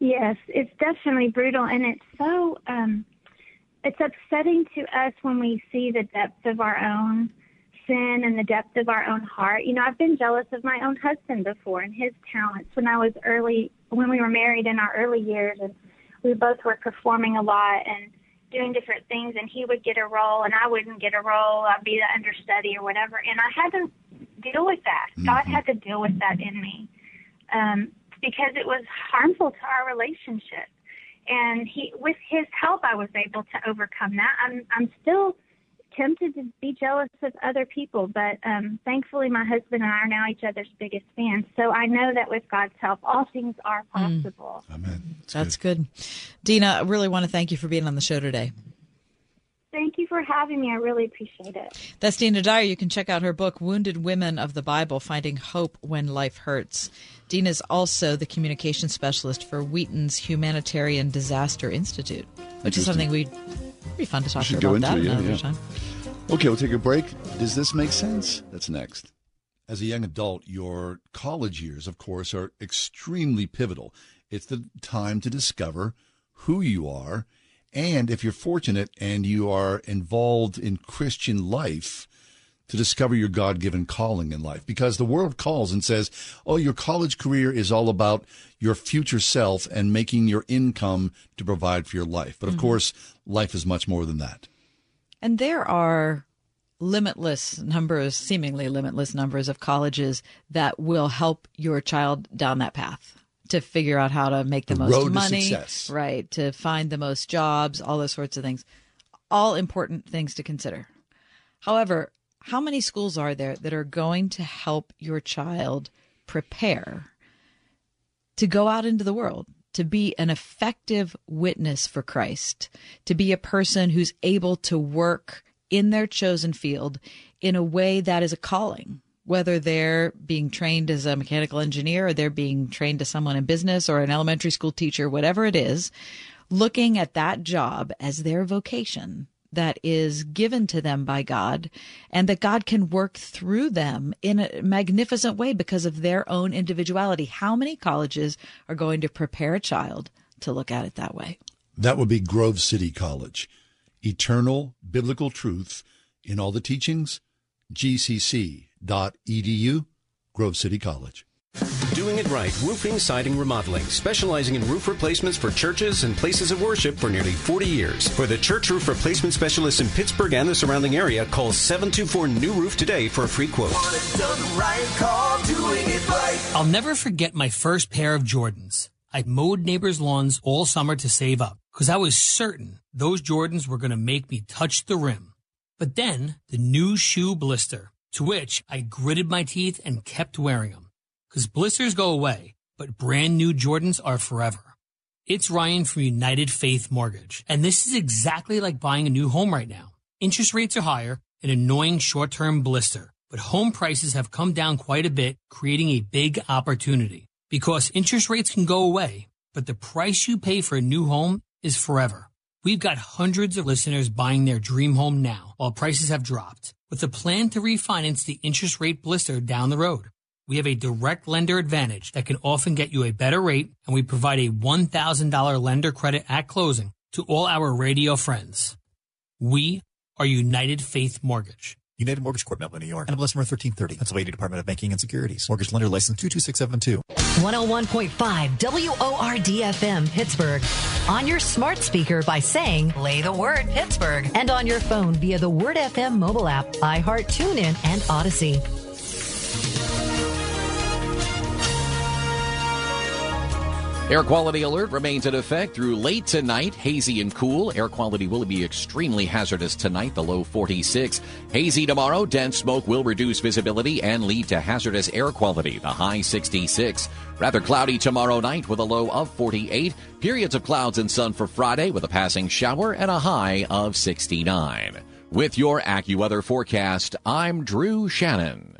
S39: Yes, it's definitely brutal, and it's so um, it's upsetting to us when we see the depth of our own sin and the depth of our own heart. You know, I've been jealous of my own husband before and his talents when I was early when we were married in our early years, and we both were performing a lot and doing different things, and he would get a role and I wouldn't get a role. I'd be the understudy or whatever, and I had to deal with that. God had to deal with that in me. Um, because it was harmful to our relationship. And he, with his help, I was able to overcome that. I'm, I'm still tempted to be jealous of other people, but um, thankfully, my husband and I are now each other's biggest fans. So I know that with God's help, all things are possible. Amen.
S3: That's good. Dena, I really want to thank you for being on the show today.
S39: Thank you for having me. I really appreciate it.
S3: That's Dena Dyer. You can check out her book, Wounded Women of the Bible Finding Hope When Life Hurts. Dena's also the communication specialist for Wheaton's Humanitarian Disaster Institute, which is something we'd be fun to talk to her about that
S2: it, yeah,
S3: another
S2: yeah.
S3: time.
S2: Okay, we'll take a break. Does this make sense? That's next. As a young adult, your college years, of course, are extremely pivotal. It's the time to discover who you are. And if you're fortunate and you are involved in Christian life, to discover your God given calling in life. Because the world calls and says, oh, your college career is all about your future self and making your income to provide for your life. But of
S3: Mhm.
S2: course, life is much more than that.
S3: And there are limitless numbers, seemingly limitless numbers of colleges that will help your child down that path to figure out how to make the,
S2: The
S3: most
S2: to
S3: money,
S2: success.
S3: right? To find the most jobs, all those sorts of things. All important things to consider. However, how many schools are there that are going to help your child prepare to go out into the world, to be an effective witness for Christ, to be a person who's able to work in their chosen field in a way that is a calling, whether they're being trained as a mechanical engineer or they're being trained as someone in business or an elementary school teacher, whatever it is, looking at that job as their vocation that is given to them by God and that God can work through them in a magnificent way because of their own individuality. How many colleges are going to prepare a child to look at it that way?
S2: That would be Grove City College. Eternal biblical truth in all the teachings. gcc.edu, Grove City College.
S11: Doing it right, roofing, siding, remodeling, specializing in roof replacements for churches and places of worship for nearly 40 years. For the church roof replacement specialist in Pittsburgh and the surrounding area, call 724 New Roof today for a free quote.
S15: I'll never forget my first pair of Jordans. I mowed neighbors' lawns all summer to save up because I was certain those Jordans were going to make me touch the rim. But then the new shoe blister, to which I gritted my teeth and kept wearing them. Because blisters go away, but brand new Jordans are forever. It's Ryan from United Faith Mortgage, and this is exactly like buying a new home right now. Interest rates are higher, an annoying short term blister, but home prices have come down quite a bit, creating a big opportunity. Because interest rates can go away, but the price you pay for a new home is forever. We've got hundreds of listeners buying their dream home now while prices have dropped, with a plan to refinance the interest rate blister down the road. We have a direct lender advantage that can often get you a better rate, and we provide a $1,000 lender credit at closing to all our radio friends. We are United Faith Mortgage.
S40: United Mortgage Corp, Melville, New York. NMLS number 1330. Pennsylvania Department of Banking and Securities. Mortgage lender license 22672.
S17: 101.5 WORD Pittsburgh. On your smart speaker by saying, play the word Pittsburgh. And on your phone via the Word FM mobile app, iHeart, TuneIn, and Audacy.
S19: Air quality alert remains in effect through late tonight. Hazy and cool. Air quality will be extremely hazardous tonight, the low 46. Hazy tomorrow. Dense smoke will reduce visibility and lead to hazardous air quality, the high 66. Rather cloudy tomorrow night with a low of 48. Periods of clouds and sun for Friday with a passing shower and a high of 69. With your AccuWeather forecast, I'm Drew Shannon.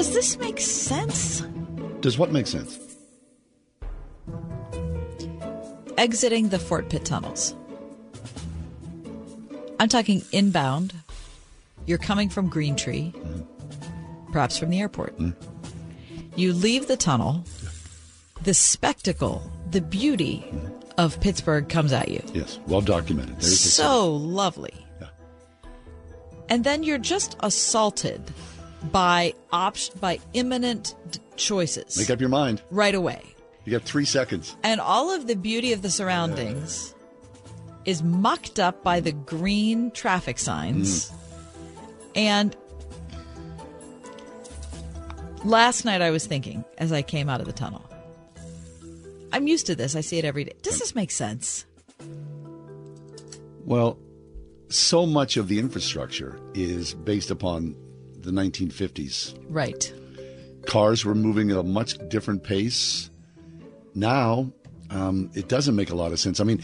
S3: Does this make sense?
S2: Does what make sense?
S3: Exiting the Fort Pitt tunnels. I'm talking inbound. You're coming from Green Tree, perhaps from the airport. Hmm. You leave the tunnel. The spectacle, the beauty hmm. of Pittsburgh comes at you.
S2: Yes, well documented.
S3: So lovely. And then you're just assaulted by op- by imminent d- choices
S2: Make up your mind.
S3: right away.
S2: You got three seconds.
S3: And all of the beauty of the surroundings is mucked up by the green traffic signs. Mm. And last night I was thinking as I came out of the tunnel. I'm used to this. I see it every day. Does this make sense?
S2: Well, so much of the infrastructure is based upon the 1950s.
S3: Right.
S2: Cars were moving at a much different pace. Now, um, it doesn't make a lot of sense. I mean,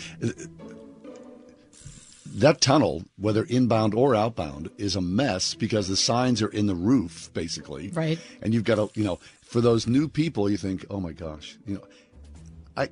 S2: that tunnel, whether inbound or outbound, is a mess because the signs are in the roof, basically.
S3: Right.
S2: And you've got to, you know, for those new people, you think, oh my gosh, you know, I,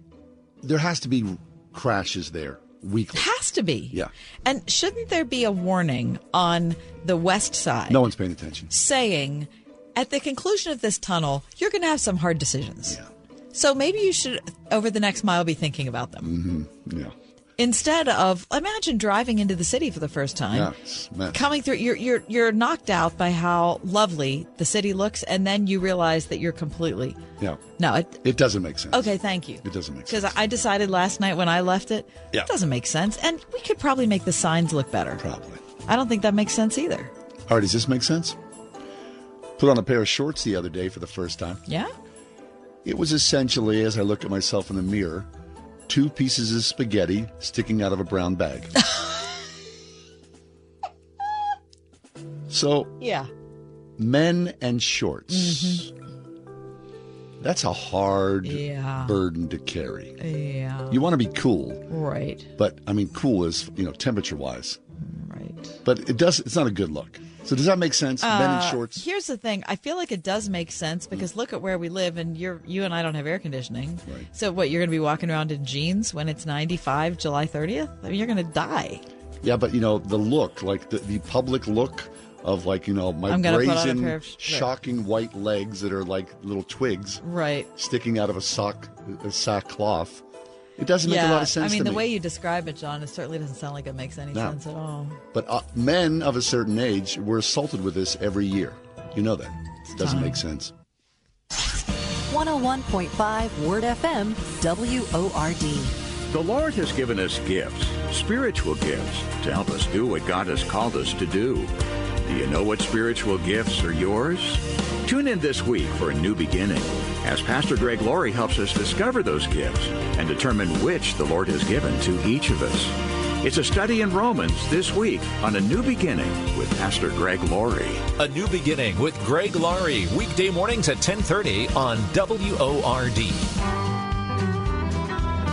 S2: there has to be crashes there weekly.
S3: Has to be.
S2: Yeah.
S3: And shouldn't there be a warning on the west side
S2: No one's paying attention.
S3: saying at the conclusion of this tunnel, you're going to have some hard decisions. Yeah. So maybe you should, over the next mile, be thinking about them.
S2: hmm Yeah.
S3: Instead of imagine driving into the city for the first time.
S2: Yeah. It's a mess.
S3: Coming through, you're you're you're knocked out by how lovely the city looks, and then you realize that you're completely
S2: Yeah.
S3: no. It,
S2: It doesn't make sense.
S3: okay, thank you.
S2: It doesn't make sense.
S3: Because I decided last night when I left it,
S2: Yeah.
S3: it doesn't make sense, and we could probably make the signs look better.
S2: Probably.
S3: I don't think that makes sense either.
S2: All right, does this make sense? Put on a pair of shorts the other day for the first time.
S3: Yeah.
S2: It was essentially, as I looked at myself in the mirror, two pieces of spaghetti sticking out of a brown bag. so,
S3: Yeah.
S2: men and shorts. That's a hard
S3: Mm-hmm. Yeah.
S2: burden to carry.
S3: Yeah.
S2: You want to be cool,
S3: Right.
S2: but I mean, cool is, you know, temperature wise.
S3: Right.
S2: But it does, it's not a good look. So, does that make sense? men in
S3: Uh,
S2: shorts?
S3: Here's the thing. I feel like it does make sense because look at where we live, and you're you and I don't have air conditioning.
S2: Right.
S3: So what? You're going to be walking around in jeans when it's 95 July 30th? I mean, you're going to die.
S2: Yeah, but you know the look, like the, the public look of like you know my
S3: I'm gonna put on a
S2: brazen,
S3: of
S2: shocking white legs that are like little twigs
S3: Right.
S2: sticking out of a sock, a sackcloth. It doesn't make a lot of sense.
S3: I mean,
S2: to
S3: the
S2: me.
S3: way you describe it, John, it certainly doesn't sound like it makes any
S2: No.
S3: sense at all.
S2: But uh, men of a certain age were assaulted with this every year. You know that. It doesn't make sense.
S17: 101.5 Word FM WORD.
S40: The Lord has given us gifts, spiritual gifts, to help us do what God has called us to do. Do you know what spiritual gifts are yours? Tune in this week for a new beginning as Pastor Greg Laurie helps us discover those gifts and determine which the Lord has given to each of us. It's a study in Romans this week on A New Beginning with Pastor Greg Laurie.
S34: A New Beginning with Greg Laurie, weekday mornings at 1030 on WORD.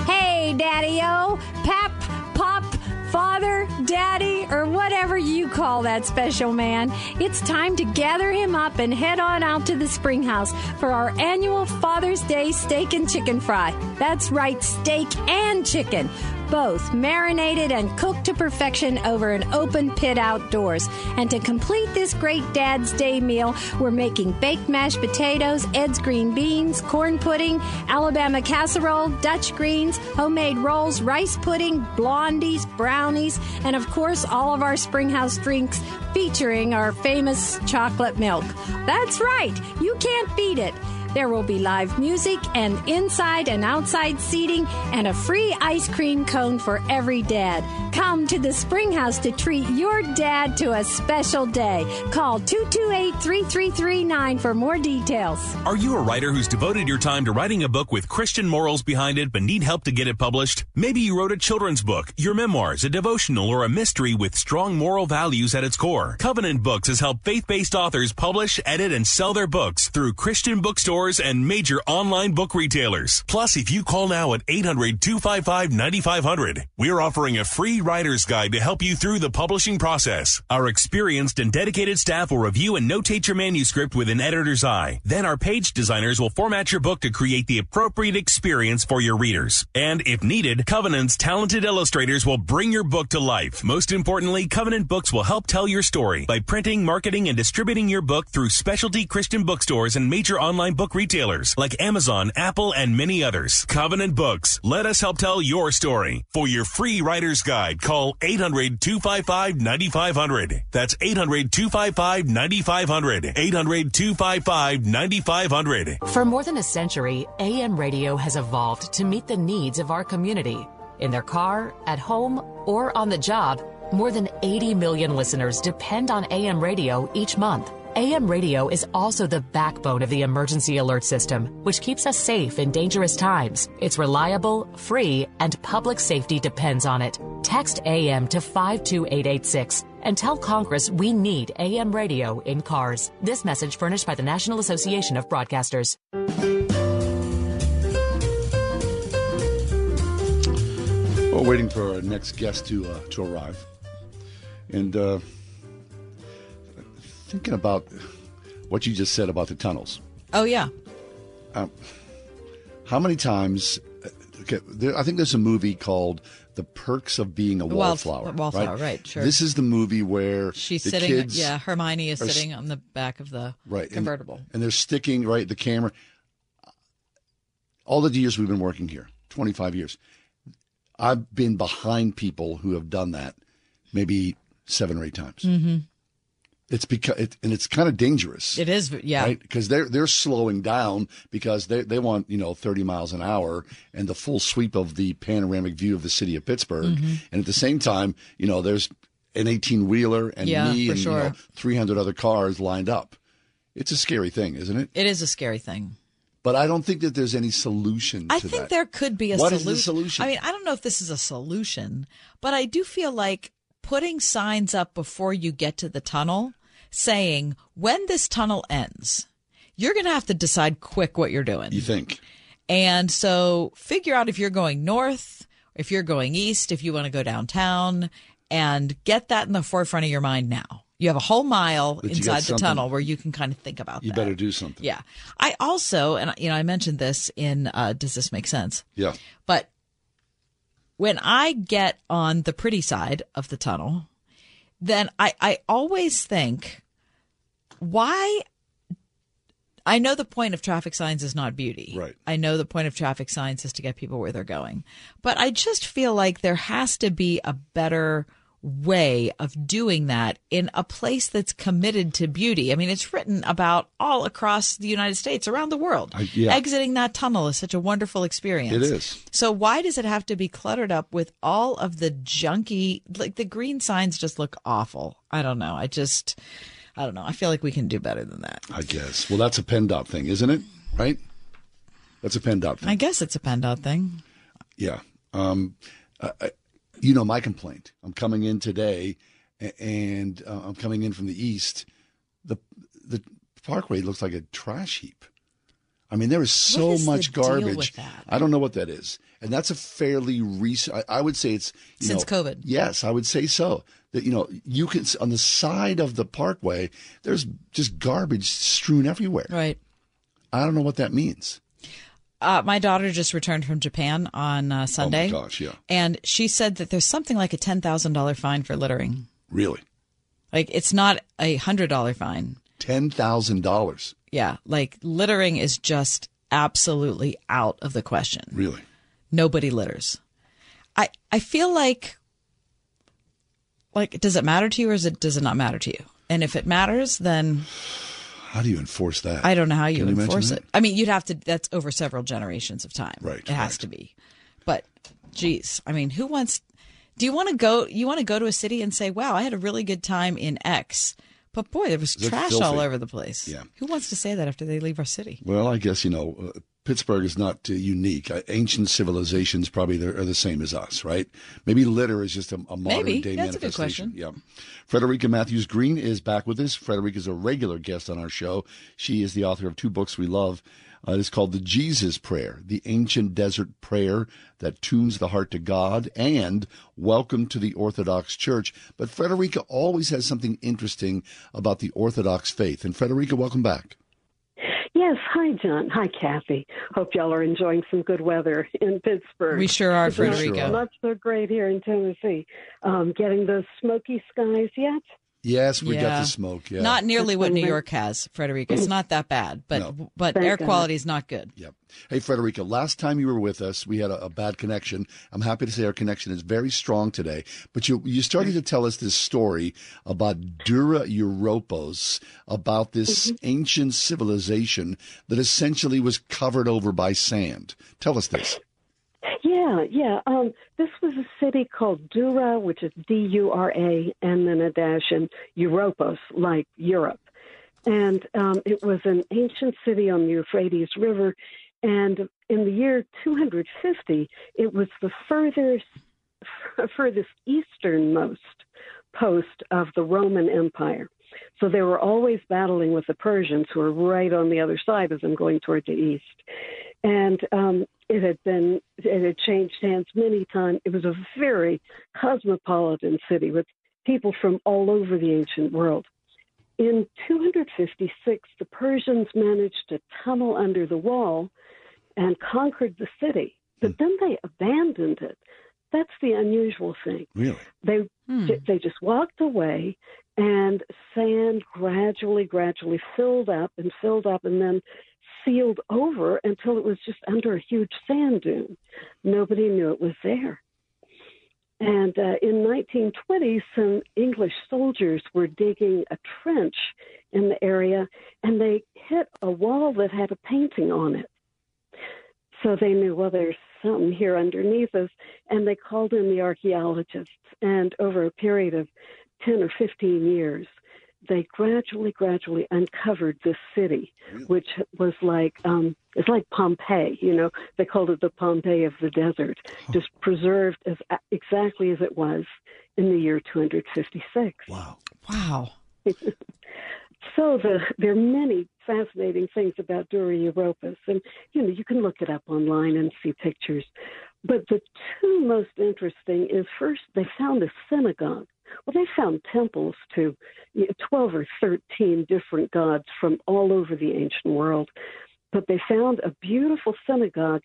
S41: Hey, Daddy O, Pap, Pop, Father, daddy, or whatever you call that special man, it's time to gather him up and head on out to the Spring House for our annual Father's Day steak and chicken fry. That's right, steak and chicken both marinated and cooked to perfection over an open pit outdoors. And to complete this great Dad's Day meal, we're making baked mashed potatoes, Ed's green beans, corn pudding, Alabama casserole, Dutch greens, homemade rolls, rice pudding, blondies, brownies, and of course, all of our Springhouse drinks featuring our famous chocolate milk. That's right, you can't beat it. There will be live music and inside and outside seating and a free ice cream cone for every dad. Come to the Spring House to treat your dad to a special day. Call 228 3339 for more details.
S42: Are you a writer who's devoted your time to writing a book with Christian morals behind it but need help to get it published? Maybe you wrote a children's book, your memoirs, a devotional, or a mystery with strong moral values at its core. Covenant Books has helped faith based authors publish, edit, and sell their books through Christian bookstores and major online book retailers. Plus, if you call now at 800 255 9500, we're offering a free writer's guide to help you through the publishing process. Our experienced and dedicated staff will review and notate your manuscript with an editor's eye. Then our page designers will format your book to create the appropriate experience for your readers. And if needed, Covenant's talented illustrators will bring your book to life. Most importantly, Covenant Books will help tell your story by printing, marketing, and distributing your book through specialty Christian bookstores and major online book retailers like Amazon, Apple, and many others. Covenant Books. Let us help tell your story. For your free writer's guide, call 800 255 9500. That's 800 255 9500. 800 255 9500.
S43: For more than a century, AM radio has evolved to meet the needs of our community. In their car, at home, or on the job, more than 80 million listeners depend on AM radio each month. AM radio is also the backbone of the emergency alert system, which keeps us safe in dangerous times. It's reliable, free, and public safety depends on it. Text AM to 52886 and tell Congress we need AM radio in cars. This message furnished by the National Association of Broadcasters.
S2: We're waiting for our next guest to uh, to arrive, and uh, thinking about what you just said about the tunnels.
S3: Oh yeah.
S2: Um, how many times? Okay, there, I think there's a movie called "The Perks of Being a
S3: The wild-
S2: Wallflower."
S3: wallflower, right, sure.
S2: This is the movie where
S3: She's
S2: the
S3: sitting.
S2: kids
S3: yeah, Hermione is sitting on the back of the
S2: right and-
S3: convertible.
S2: and, they're sticking right the camera. All the years we've been working here, 25 years, I've been behind people who have done that, maybe seven or eight times.
S3: hmm
S2: It's because it, and it's kind of dangerous.
S3: It is, yeah.
S2: Right? Because they're they're slowing down because they they want you know 30 miles an hour and the full sweep of the panoramic view of the city of Pittsburgh.
S3: Mhm.
S2: And at the same time, you know, there's an 18 wheeler and
S3: Yeah,
S2: me and you know 300 other cars lined up. It's a scary thing, isn't it?
S3: It is a scary thing.
S2: But I don't think that there's any solution.
S3: I think
S2: that.
S3: there could be a
S2: What is
S3: solution.
S2: the solution?
S3: I mean, I don't know if this is a solution, but I do feel like putting signs up before you get to the tunnel saying, when this tunnel ends, you're going to have to decide quick what you're doing.
S2: You think?
S3: And so figure out if you're going north, if you're going east, if you want to go downtown, and get that in the forefront of your mind now. You have a whole mile
S2: got
S3: inside the tunnel where you can kind of think about
S2: You
S3: that.
S2: better do something.
S3: Yeah. I also, and you know, I mentioned this in uh, Does This Make Sense?
S2: Yeah.
S3: But when I get on the pretty side of the tunnel, then I, I always think, why? I know the point of traffic signs is not beauty.
S2: Right.
S3: I know the point of traffic signs is to get people where they're going. But I just feel like there has to be a better way of doing that in a place that's committed to beauty. I mean, it's written about all across the United States, around the world.
S2: Yeah.
S3: Exiting that tunnel is such a wonderful experience.
S2: It is.
S3: So why does it have to be cluttered up with all of the junky like the green signs just look awful. I don't know. I just I don't know. I feel like we can do better than that.
S2: I guess. Well, that's a PennDOT thing, isn't it? Right? That's a PennDOT thing.
S3: I guess it's a PennDOT thing.
S2: Yeah. Um, uh, you know my complaint. I'm coming in today, and uh, I'm coming in from the east. the The Parkway looks like a trash heap. I mean, there is so
S3: is
S2: much garbage. I don't know what that is, and that's a fairly recent. I, I would say it's you
S3: Since
S2: know,
S3: COVID.
S2: Yes, I would say so. That you know, you can on the side of the parkway. There's just garbage strewn everywhere.
S3: Right.
S2: I don't know what that means.
S3: Uh, my daughter just returned from Japan on uh, Sunday.
S2: Oh my gosh, yeah.
S3: And she said that there's something like a ten thousand dollar fine for littering.
S2: Really,
S3: Like it's not a hundred dollar fine.
S2: ten thousand dollars.
S3: Yeah, like littering is just absolutely out of the question.
S2: Really,
S3: Nobody litters. I I feel like like does it matter to you or is it does it not matter to you? And if it matters, then
S2: how do you enforce that?
S3: I don't know how you
S2: you
S3: enforce it. I mean, you'd have to. That's over several generations of time.
S2: Right,
S3: It has to be. But, geez, I mean, who wants? Do you want to go? You want to go to a city and say, "Wow, I had a really good time in X," but boy, there was trash all over the place.
S2: Yeah.
S3: Who wants to say that after they leave our city?
S2: Well, I guess you know uh, Pittsburgh is not uh, unique. Uh, ancient civilizations probably are the same as us, right? Maybe litter is just a, a modern
S3: Maybe.
S2: day
S3: That's a good
S2: manifestation.
S3: question.
S2: Yeah. Frederica Mathewes-Green is back with us. Frederica is a regular guest on our show. She is the author of two books we love. Uh, it's called The Jesus Prayer, the ancient desert prayer that tunes the heart to God, and Welcome to the Orthodox Church. But Frederica always has something interesting about the Orthodox faith. And Frederica, welcome back.
S44: Yes, hi John. Hi Kathy. Hope y'all are enjoying some good weather in Pittsburgh.
S3: We sure are,
S44: It's not- Not so great here in Tennessee. Um, getting those smoky skies yet?
S2: Yes, we got the smoke. Yeah.
S3: Not nearly what New York has, Frederica. It's not that bad, but
S2: No.
S3: but
S44: Thank
S3: air
S44: God.
S3: quality is not good.
S2: Yep. Hey, Frederica, last time you were with us, we had a, a bad connection. I'm happy to say our connection is very strong today. But you you started to tell us this story about Dura Europos, about this mm-hmm. ancient civilization that essentially was covered over by sand. Tell us this.
S44: Yeah, yeah. Um, this was a city called Dura, which is D U R A, and then a dash, and Europos, like Europe. And um, it was an ancient city on the Euphrates River. And in the year 250, it was the furthest, furthest easternmost post of the Roman Empire. So they were always battling with the Persians, who were right on the other side of them, going toward the east. And um, it had been, it had changed hands many times. It was a very cosmopolitan city with people from all over the ancient world. In 256, the Persians managed to tunnel under the wall and conquered the city, but then they abandoned it. That's the unusual thing.
S2: Really?
S44: They they just walked away, and sand gradually, gradually filled up and filled up, and then sealed over until it was just under a huge sand dune. Nobody knew it was there. And uh, in 1920, some English soldiers were digging a trench in the area, and they hit a wall that had a painting on it. So they knew, well, there's something here underneath us, and they called in the archaeologists. And over a period of 10 or 15 years, they gradually, gradually uncovered this city, which was like um, it's like Pompeii. You know, they called it the Pompeii of the desert, just preserved as exactly as it was in the year 256.
S2: Wow!
S3: Wow!
S44: so the, there are many fascinating things about Dura Europos, and you know you can look it up online and see pictures. But the two most interesting is first they found a synagogue. Well, they found temples to you know, 12 or 13 different gods from all over the ancient world. But they found a beautiful synagogue.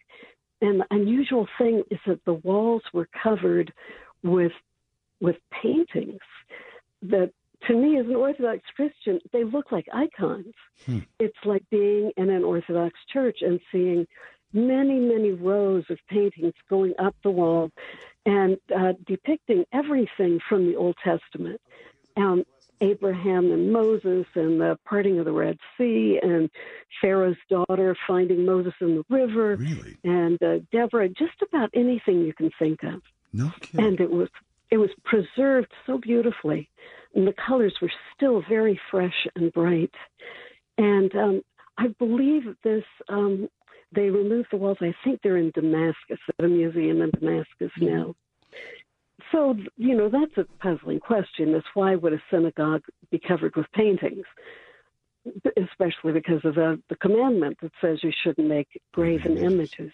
S44: And the unusual thing is that the walls were covered with, with paintings that, to me, as an Orthodox Christian, they look like icons. Hmm. It's like being in an Orthodox church and seeing many, many rows of paintings going up the wall and uh, depicting everything from the Old Testament. Um, Abraham and Moses and the parting of the Red Sea and Pharaoh's daughter finding Moses in the river and uh, Deborah, just about anything you can think of.
S2: No kidding.
S44: And it was it was preserved so beautifully, and the colors were still very fresh and bright. And um, I believe this um, they removed the walls. I think they're in Damascus, at a museum in Damascus mm-hmm. now. So, you know, that's a puzzling question is why would a synagogue be covered with paintings? especially because of the, the commandment that says you shouldn't make graven images.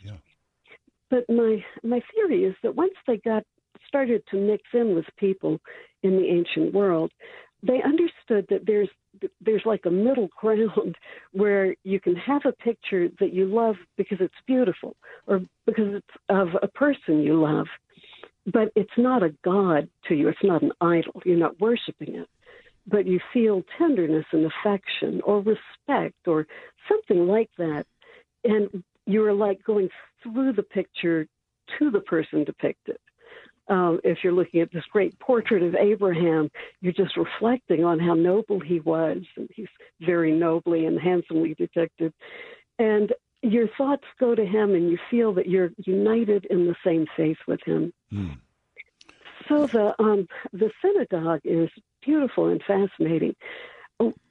S44: But my my theory is that once they got started to mix in with people in the ancient world, they understood that there's there's like a middle ground where you can have a picture that you love because it's beautiful or because it's of a person you love, but it's not a god to you. It's not an idol. You're not worshiping it, but you feel tenderness and affection or respect or something like that, and you're like going through the picture to the person depicted um, if you're looking at this great portrait of Abraham, you're just reflecting on how noble he was. And he's very nobly and handsomely depicted. And your thoughts go to him, and you feel that you're united in the same faith with him.
S2: Mm.
S44: So the um, the synagogue is beautiful and fascinating.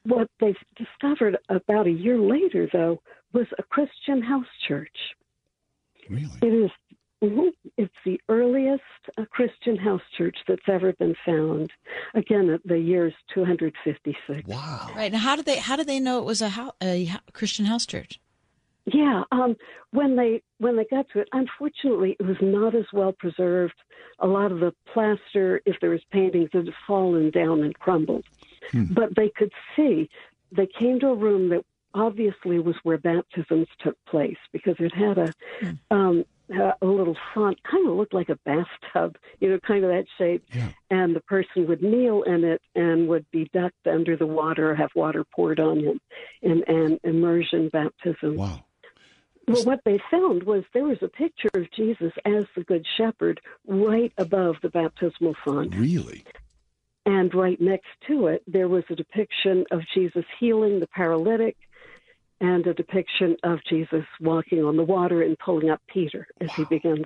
S44: What they've discovered about a year later, though, was a Christian house church.
S2: Really?
S44: It is Mm-hmm. It's the earliest uh, Christian house church that's ever been found. Again, the year is 256.
S2: Wow!
S3: Right now, how did they how did they know it was a, ho- a Christian house church?
S44: Yeah, um, when they when they got to it, unfortunately, it was not as well preserved. A lot of the plaster, if there was paintings, had fallen down and crumbled.
S2: Hmm.
S44: But they could see. They came to a room that obviously was where baptisms took place because it had a
S3: Hmm.
S44: um, uh, a little font, kind of looked like a bathtub, you know, kind of that shape. And the person would kneel in it and would be ducked under the water, or have water poured on him, in an immersion baptism.
S2: Wow.
S44: Well, what they found was there was a picture of Jesus as the Good Shepherd right above the baptismal font.
S2: Really?
S44: And right next to it, there was a depiction of Jesus healing the paralytic and a depiction of Jesus walking on the water and pulling up Peter as he begins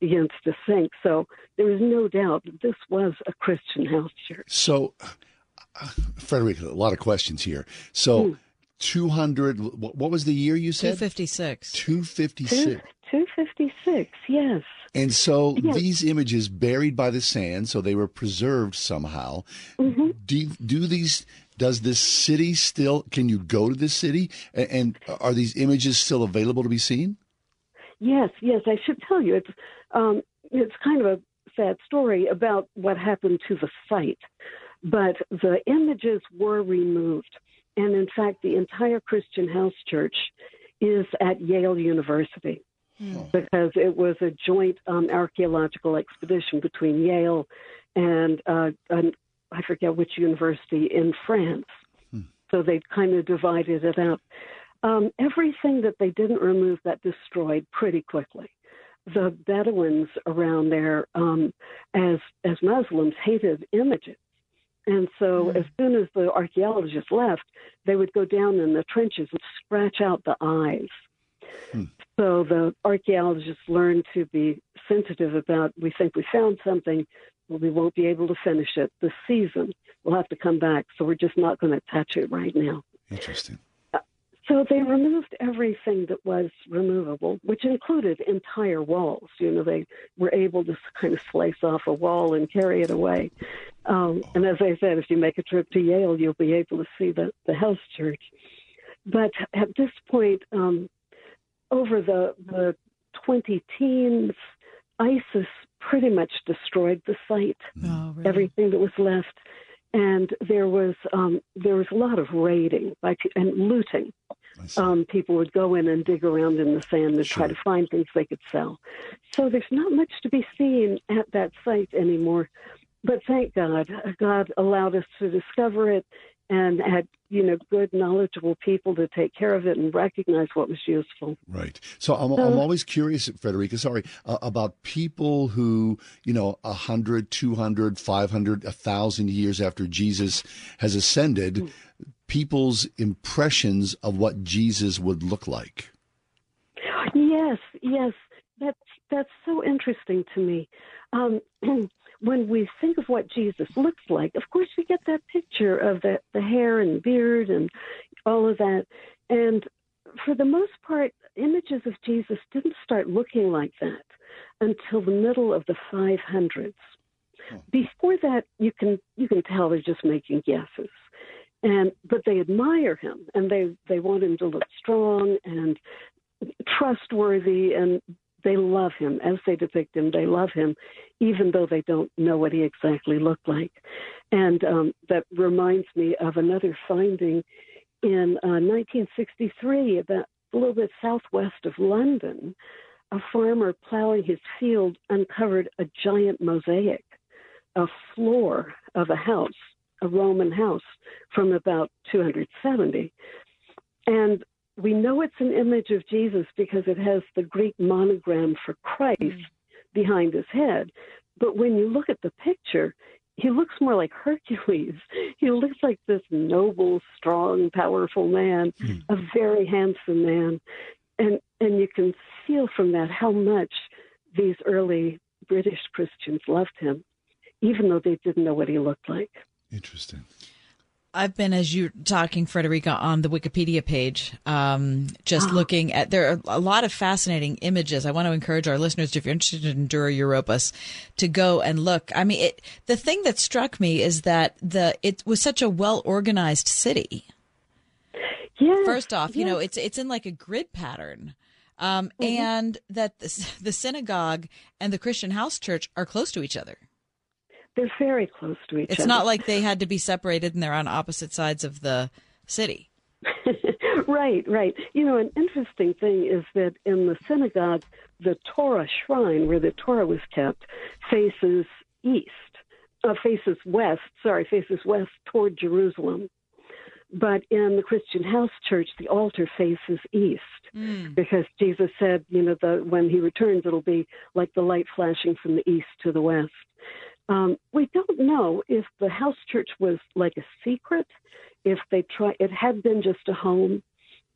S44: begins to sink. So there is no doubt that this was a Christian house church.
S2: So, uh, Frederica lot of questions here. So,
S44: Hmm.
S2: 200, what what was the year you said?
S3: 256.
S2: 256.
S44: Two fifty six, yes.
S2: And so
S44: Yes.
S2: these images buried by the sand, so they were preserved somehow.
S44: Mm-hmm.
S2: Do, do these, does this city still, can you go to this city? And, are these images still available to be seen?
S44: Yes, yes, I should tell you it's um, it's kind of a sad story about what happened to the site, but the images were removed, and in fact, the entire Christian House Church is at Yale University because it was a joint um, archaeological expedition between Yale and uh, an, I forget which university in France. So they kind of divided it up. Um, everything that they didn't remove got destroyed pretty quickly. The Bedouins around there, um, as as Muslims, hated images, and so as soon as the archaeologists left, they would go down in the trenches and scratch out the eyes. So the archaeologists learned to be sensitive about. We think we found something, we won't be able to finish it this season. We'll have to come back, so we're just not going to touch it right now.
S2: Interesting.
S44: So they removed everything that was removable, which included entire walls. You know, they were able to kind of slice off a wall and carry it away. Um, and as I said, if you make a trip to Yale, you'll be able to see the, the house church. But at this point, um, over the, the 20 teens, ISIS pretty much destroyed the site, everything that was left. And there was um, there was a lot of raiding by, and looting. Um, people would go in and dig around in the sand and try to find things they could sell. So there's not much to be seen at that site anymore. But thank God, God allowed us to discover it and had you know good knowledgeable people to take care of it and recognize what was useful.
S2: Right. So I'm, I'm always curious, Frederica, sorry, uh, about people who, you know, 100, 200, 500, 1,000 years after Jesus has ascended, people's impressions of what Jesus would look like.
S44: Yes, yes, that's that's so interesting to me. Um, when we think of what Jesus looks like, of course we get that picture of the the hair and beard and all of that, and for the most part, images of Jesus didn't start looking like that until the middle of the 500s. Hmm. Before that, you can you can tell they're just making guesses. and but they admire him and they they want him to look strong and trustworthy and they love him as they depict him they love him even though they don't know what he exactly looked like and um, that reminds me of another finding in uh, 1963 about a little bit southwest of london a farmer plowing his field uncovered a giant mosaic a floor of a house a Roman house from about 270. And we know it's an image of Jesus because it has the Greek monogram for Christ mm. behind his head. But when you look at the picture, he looks more like Hercules. He looks like this noble, strong, powerful man, mm. a very handsome man. And and you can feel from that how much these early British Christians loved him, even though they didn't know what he looked like.
S2: Interesting.
S3: I've been, as you're talking, Frederica, on the Wikipedia page, um, just oh. looking at, there are a lot of fascinating images. I want to encourage our listeners, if you're interested in Dura Europos, to go and look. I mean, it, the thing that struck me is that the, it was such a well organized city.
S44: Yeah.
S3: First off, you know, it's, it's in like a grid pattern. Um, mm-hmm. and that the, the synagogue and the Christian house church are close to each other.
S44: They're very close to each
S3: it's
S44: other.
S3: It's not like they had to be separated and they're on opposite sides of the city.
S44: right, right. You know, an interesting thing is that in the synagogue, the Torah shrine where the Torah was kept faces east, uh, faces west, sorry, faces west toward Jerusalem. But in the Christian house church, the altar faces east mm. because Jesus said, you know, the, when he returns, it'll be like the light flashing from the east to the west. Um, we don't know if the house church was like a secret, if they try. It had been just a home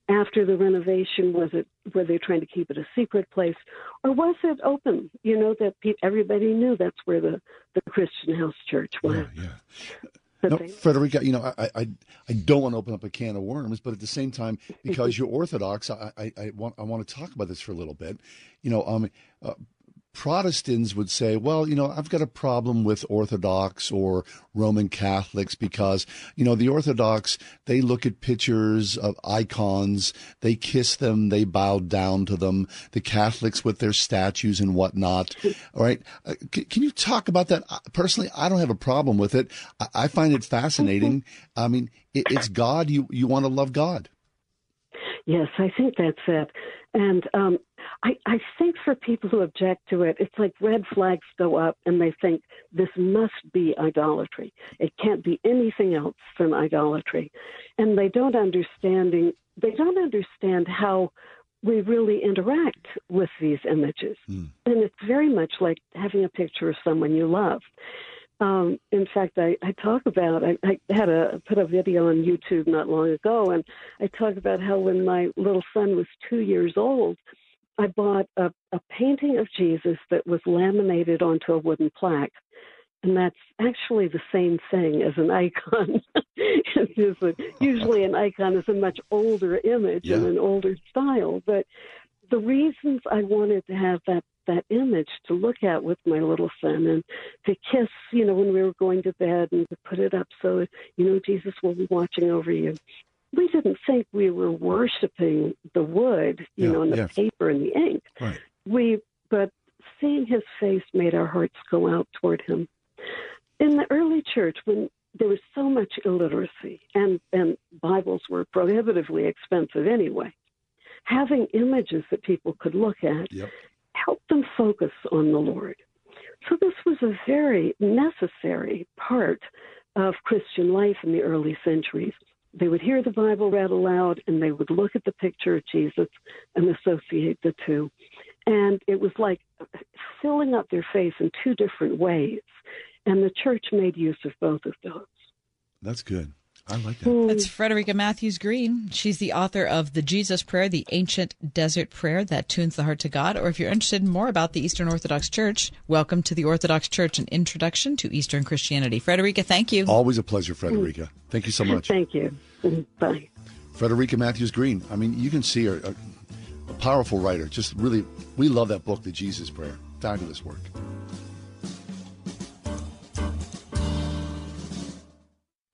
S44: after the renovation. Was it were they trying to keep it a secret place, or was it open? You know that pe- everybody knew that's where the the Christian house church was.
S2: Yeah, yeah. No, Frederica, you know, I, I I don't want to open up a can of worms, but at the same time, because you're Orthodox, I, I, I want I want to talk about this for a little bit. You know, um, uh, Protestants would say, well, you know, I've got a problem with Orthodox or Roman Catholics because, you know, the Orthodox, they look at pictures of icons, they kiss them, they bow down to them. The Catholics with their statues and whatnot. All right. Uh, c- can you talk about that? Personally, I don't have a problem with it. I, I find it fascinating. I mean, it, it's God. You, you want to love God.
S44: Yes, I think that's it. And um, I, I think for people who object to it, it's like red flags go up and they think this must be idolatry. It can't be anything else than idolatry. And they don't understanding they don't understand how we really interact with these images. Mm. And it's very much like having a picture of someone you love. Um, in fact, I, I talk about I, I had a put a video on YouTube not long ago, and I talk about how when my little son was two years old, I bought a, a painting of Jesus that was laminated onto a wooden plaque. And that's actually the same thing as an icon. a, usually an icon is a much older image yeah. and an older style. But the reasons I wanted to have that that image to look at with my little son and to kiss, you know, when we were going to bed and to put it up so, you know, Jesus will be watching over you we didn't think we were worshiping the wood, you yeah, know, and the yeah. paper and the ink.
S2: Right.
S44: We, but seeing his face made our hearts go out toward him. In the early church, when there was so much illiteracy and, and Bibles were prohibitively expensive anyway, having images that people could look at
S2: yep.
S44: helped them focus on the Lord. So this was a very necessary part of Christian life in the early centuries they would hear the Bible read aloud and they would look at the picture of Jesus and associate the two. And it was like filling up their faith in two different ways. And the church made use of both of those.
S2: That's good. I like that. Hmm.
S3: That's Frederica Mathewes-Green. She's the author of The Jesus Prayer, the ancient desert prayer that tunes the heart to God. Or if you're interested in more about the Eastern Orthodox Church, welcome to the Orthodox Church, an introduction to Eastern Christianity. Frederica, thank you.
S2: Always a pleasure, Frederica. Thank you so much.
S44: Thank you. Bye.
S2: Frederica Mathewes-Green. I mean, you can see her, a, a powerful writer. Just really, we love that book, The Jesus Prayer. Fabulous work.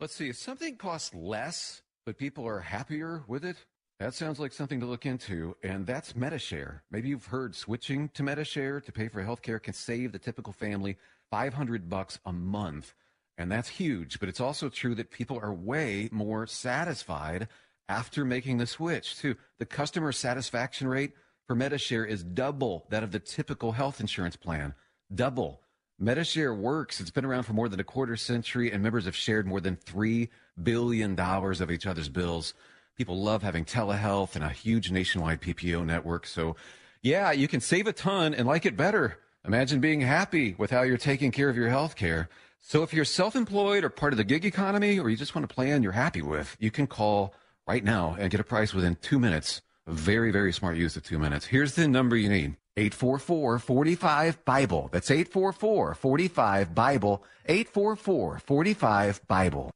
S12: Let's see, if something costs less, but people are happier with it, that sounds like something to look into, and that's MediShare. Maybe you've heard switching to MediShare to pay for healthcare can save the typical family 500 bucks a month, and that's huge, but it's also true that people are way more satisfied after making the switch, too. The customer satisfaction rate for MediShare is double that of the typical health insurance plan. Double. MediShare works. It's been around for more than a quarter century, and members have shared more than $3 billion of each other's bills. People love having telehealth and a huge nationwide PPO network. So, yeah, you can save a ton and like it better. Imagine being happy with how you're taking care of your health care. So, if you're self employed or part of the gig economy, or you just want a plan you're happy with, you can call right now and get a price within two minutes. A very, very smart use of two minutes. Here's the number you need 844 45 Bible. That's 844 45 Bible. 844 45 Bible.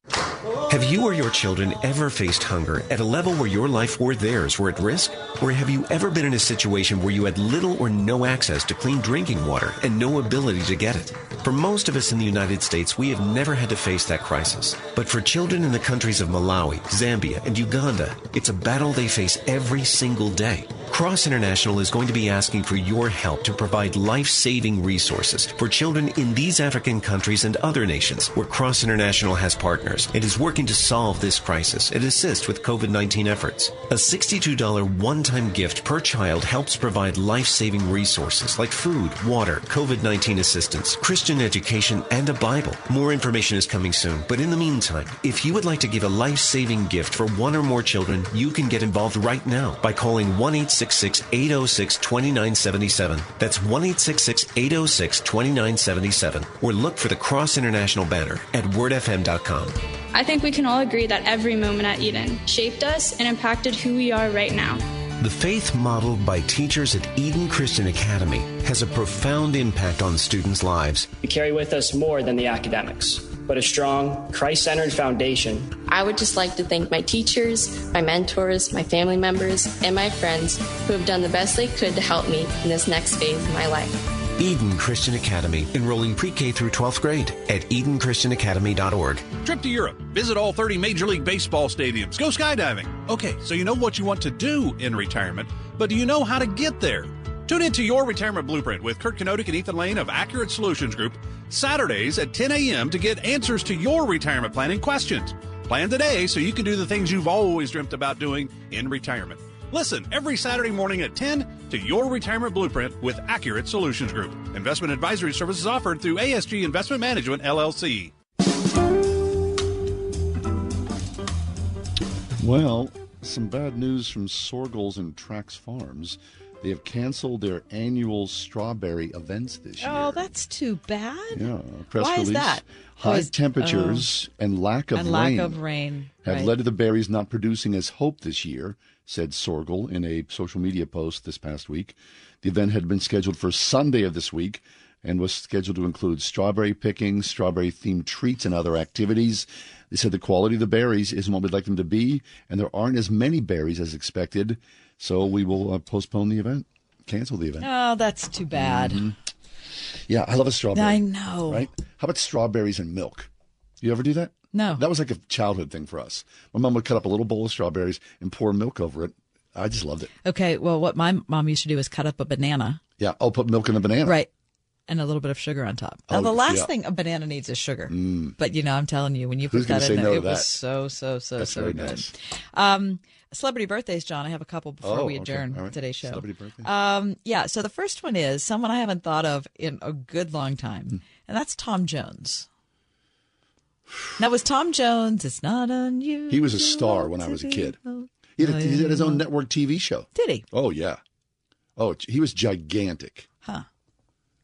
S11: Have you or your children ever faced hunger at a level where your life or theirs were at risk? Or have you ever been in a situation where you had little or no access to clean drinking water and no ability to get it? For most of us in the United States, we have never had to face that crisis. But for children in the countries of Malawi, Zambia, and Uganda, it's a battle they face every single day. Cross International is going to be asking for your help to provide life-saving resources for children in these African countries and other nations where Cross International has partners and is working to solve this crisis and assist with COVID-19 efforts. A $62 one-time gift per child helps provide life-saving resources like food, water, COVID-19 assistance, Christian education, and a Bible. More information is coming soon, but in the meantime, if you would like to give a life-saving gift for one or more children, you can get involved right now by calling oh 1-866-806-2977. That's 1-866-806-2977 or look for the Cross International banner at wordfm.com.
S25: I think we can all agree that every moment at Eden shaped us and impacted who we are right now.
S11: The faith modeled by teachers at Eden Christian Academy has a profound impact on students' lives.
S45: We carry with us more than the academics, but a strong, Christ centered foundation.
S27: I would just like to thank my teachers, my mentors, my family members, and my friends who have done the best they could to help me in this next phase of my life.
S11: Eden Christian Academy, enrolling pre-K through 12th grade at edenchristianacademy.org.
S46: Trip to Europe. Visit all 30 Major League Baseball stadiums. Go skydiving. Okay, so you know what you want to do in retirement, but do you know how to get there? Tune into Your Retirement Blueprint with Kurt Kenodic and Ethan Lane of Accurate Solutions Group Saturdays at 10 a.m. to get answers to your retirement planning questions. Plan today so you can do the things you've always dreamt about doing in retirement. Listen every Saturday morning at 10 to Your Retirement Blueprint with Accurate Solutions Group. Investment advisory services offered through ASG Investment Management, LLC.
S2: Well, some bad news from Soergels and Trax Farms. They have canceled their annual strawberry events this oh, year.
S3: Oh, that's too bad.
S2: Yeah, press
S3: Why
S2: release.
S3: is that?
S2: High
S3: Oh, is-
S2: temperatures and lack of
S3: and
S2: rain
S3: lack of rain
S2: have
S3: right.
S2: led to the berries not producing as hoped this year, said Soergel in a social media post this past week. The event had been scheduled for Sunday of this week and was scheduled to include strawberry picking, strawberry themed treats, and other activities. They said the quality of the berries isn't what we'd like them to be, and there aren't as many berries as expected, so we will uh, postpone the event, cancel the event.
S3: Oh, that's too bad.
S2: Mhm. Yeah, I love a strawberry.
S3: I know.
S2: Right? How about strawberries and milk? You ever do that?
S3: No.
S2: That was like a childhood thing for us. My mom would cut up a little bowl of strawberries and pour milk over it. I just loved it.
S3: Okay, well, what my mom used to do is cut up a banana,
S2: Yeah, I'll put milk in a banana.
S3: right, and a little bit of sugar on top. Now,
S2: Oh,
S3: the last
S2: yeah.
S3: thing a banana needs is sugar.
S2: Mm.
S3: But you know, I'm telling you, when you
S2: Who's
S3: put that in there,
S2: to
S3: it was so so so
S2: That's
S3: so
S2: very
S3: good.
S2: nice.
S3: Um, celebrity birthdays, John. I have a couple before
S2: Oh,
S3: we
S2: okay.
S3: adjourn today's show.
S2: Celebrity birthdays.
S3: Um, yeah. So the first one is someone I haven't thought of in a good long time,
S2: Hmm.
S3: and that's Tom Jones. That was Tom Jones. It's not unusual.
S2: He was a star when I was a kid. He had, a, he had his own network TV show.
S3: Did he?
S2: Oh, yeah. Oh, he was gigantic.
S3: Huh.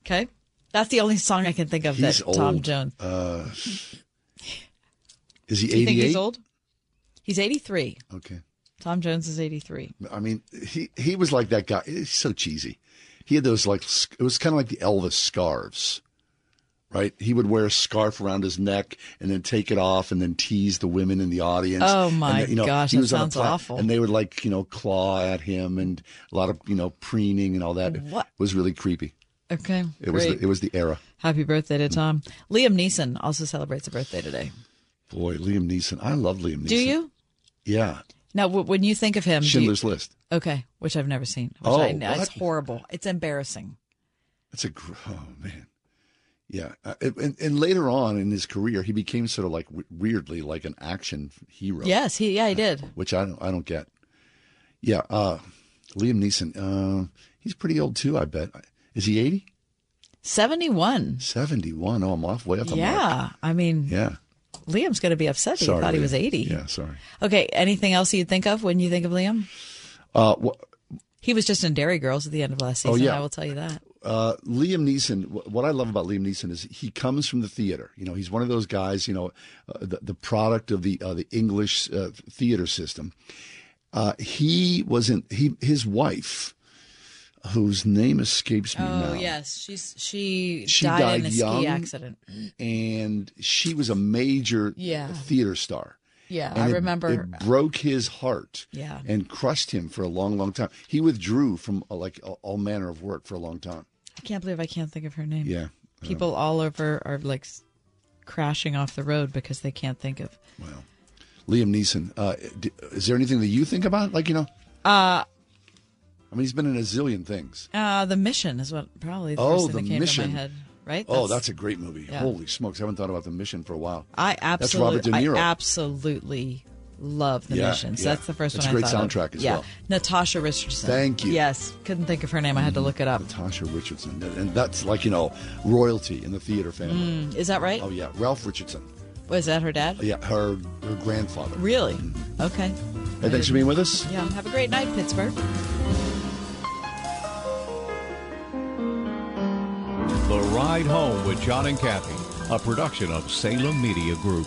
S3: Okay. That's the only song I can think of
S2: He's
S3: that
S2: old.
S3: Tom Jones.
S2: Uh, is he
S3: Do
S2: 88?
S3: think he's old? He's 83.
S2: Okay.
S3: Tom Jones is 83.
S2: I mean, he he was like that guy. He's so cheesy. He had those like it was kind of like the Elvis scarves, right? He would wear a scarf around his neck and then take it off and then tease the women in the audience.
S3: Oh, my
S2: then, you know,
S3: gosh,
S2: he was a
S3: sounds
S2: pla-
S3: awful.
S2: And they would like you know claw at him and a lot of you know preening and all that.
S3: What?
S2: It was really creepy.
S3: Okay.
S2: It was the, it was the era.
S3: Happy birthday to Tom. Liam Neeson also celebrates a birthday today.
S2: Boy, Liam Neeson. I love Liam Neeson.
S3: Do you?
S2: Yeah.
S3: Now, w- when you think of him, do you-
S2: Schindler's List.
S3: Okay, which I've never seen. Which
S2: Oh,
S3: I, it's horrible. It's embarrassing.
S2: That's a gr- oh man, yeah. Uh, and, and later on in his career, he became sort of like weirdly like an action hero.
S3: Yes, he yeah he did.
S2: which I don't I don't get. Yeah, uh, Liam Neeson. Uh, he's pretty old too. I bet. Is he eighty?
S3: Seventy one.
S2: Seventy one. Oh, I'm off way off the
S3: Yeah,
S2: mark.
S3: I mean,
S2: Yeah.
S3: Liam's going to be upset.
S2: Sorry,
S3: he thought he was eighty.
S2: Yeah. Sorry.
S3: Okay. Anything else you'd think of when you think of Liam?
S2: Uh, wh-
S3: He was just in Derry Girls at the end of last
S2: Oh,
S3: season.
S2: yeah.
S3: I will tell you that.
S2: Uh, Liam Neeson, wh- what I love about Liam Neeson is he comes from the theater. You know, he's one of those guys. You know, uh, the, the product of the uh, the English uh, theater system. Uh, he was in he his wife, whose name escapes me
S3: Oh
S2: now.
S3: yes, she's she,
S2: She
S3: died,
S2: died
S3: in a
S2: young.
S3: ski accident.
S2: and she was a major
S3: Yeah.
S2: theater star.
S3: Yeah,
S2: And
S3: I
S2: it-
S3: remember.
S2: It broke his heart.
S3: Yeah.
S2: And crushed him for a long, long time. He withdrew from uh, like all manner of work for a long time.
S3: I can't believe I can't think of her name.
S2: Yeah.
S3: People all over are like crashing off the road because they can't think of.
S2: Well, Liam Neeson. Uh, d- is there anything that you think about? Like you know,
S3: Uh,
S2: I mean, he's been in a zillion things.
S3: uh, the mission is what probably the
S2: Oh,
S3: first thing
S2: The
S3: that came
S2: Mission.
S3: to my head. Right?
S2: Oh, that's a great movie.
S3: yeah.
S2: Holy smokes! I haven't thought about the mission for a while.
S3: I
S2: That's Robert
S3: absolutely,
S2: De Niro.
S3: I absolutely love the
S2: Yeah,
S3: mission. So
S2: yeah.
S3: that's the first
S2: That's
S3: one.
S2: a
S3: I
S2: great
S3: thought
S2: soundtrack
S3: of.
S2: as
S3: yeah.
S2: well.
S3: Natasha Richardson.
S2: Thank you.
S3: Yes, couldn't think of her name. I had to look it up.
S2: Natasha Richardson, and that's like you know royalty in the theater family.
S3: Mm, is that right?
S2: Oh yeah, Ralph Richardson.
S3: Was that her dad?
S2: Yeah, her her grandfather.
S3: Really? Okay.
S2: Hey, thanks for being with us.
S3: Yeah. Have a great night, Pittsburgh.
S34: The Ride Home with John and Kathy, a production of Salem Media Group.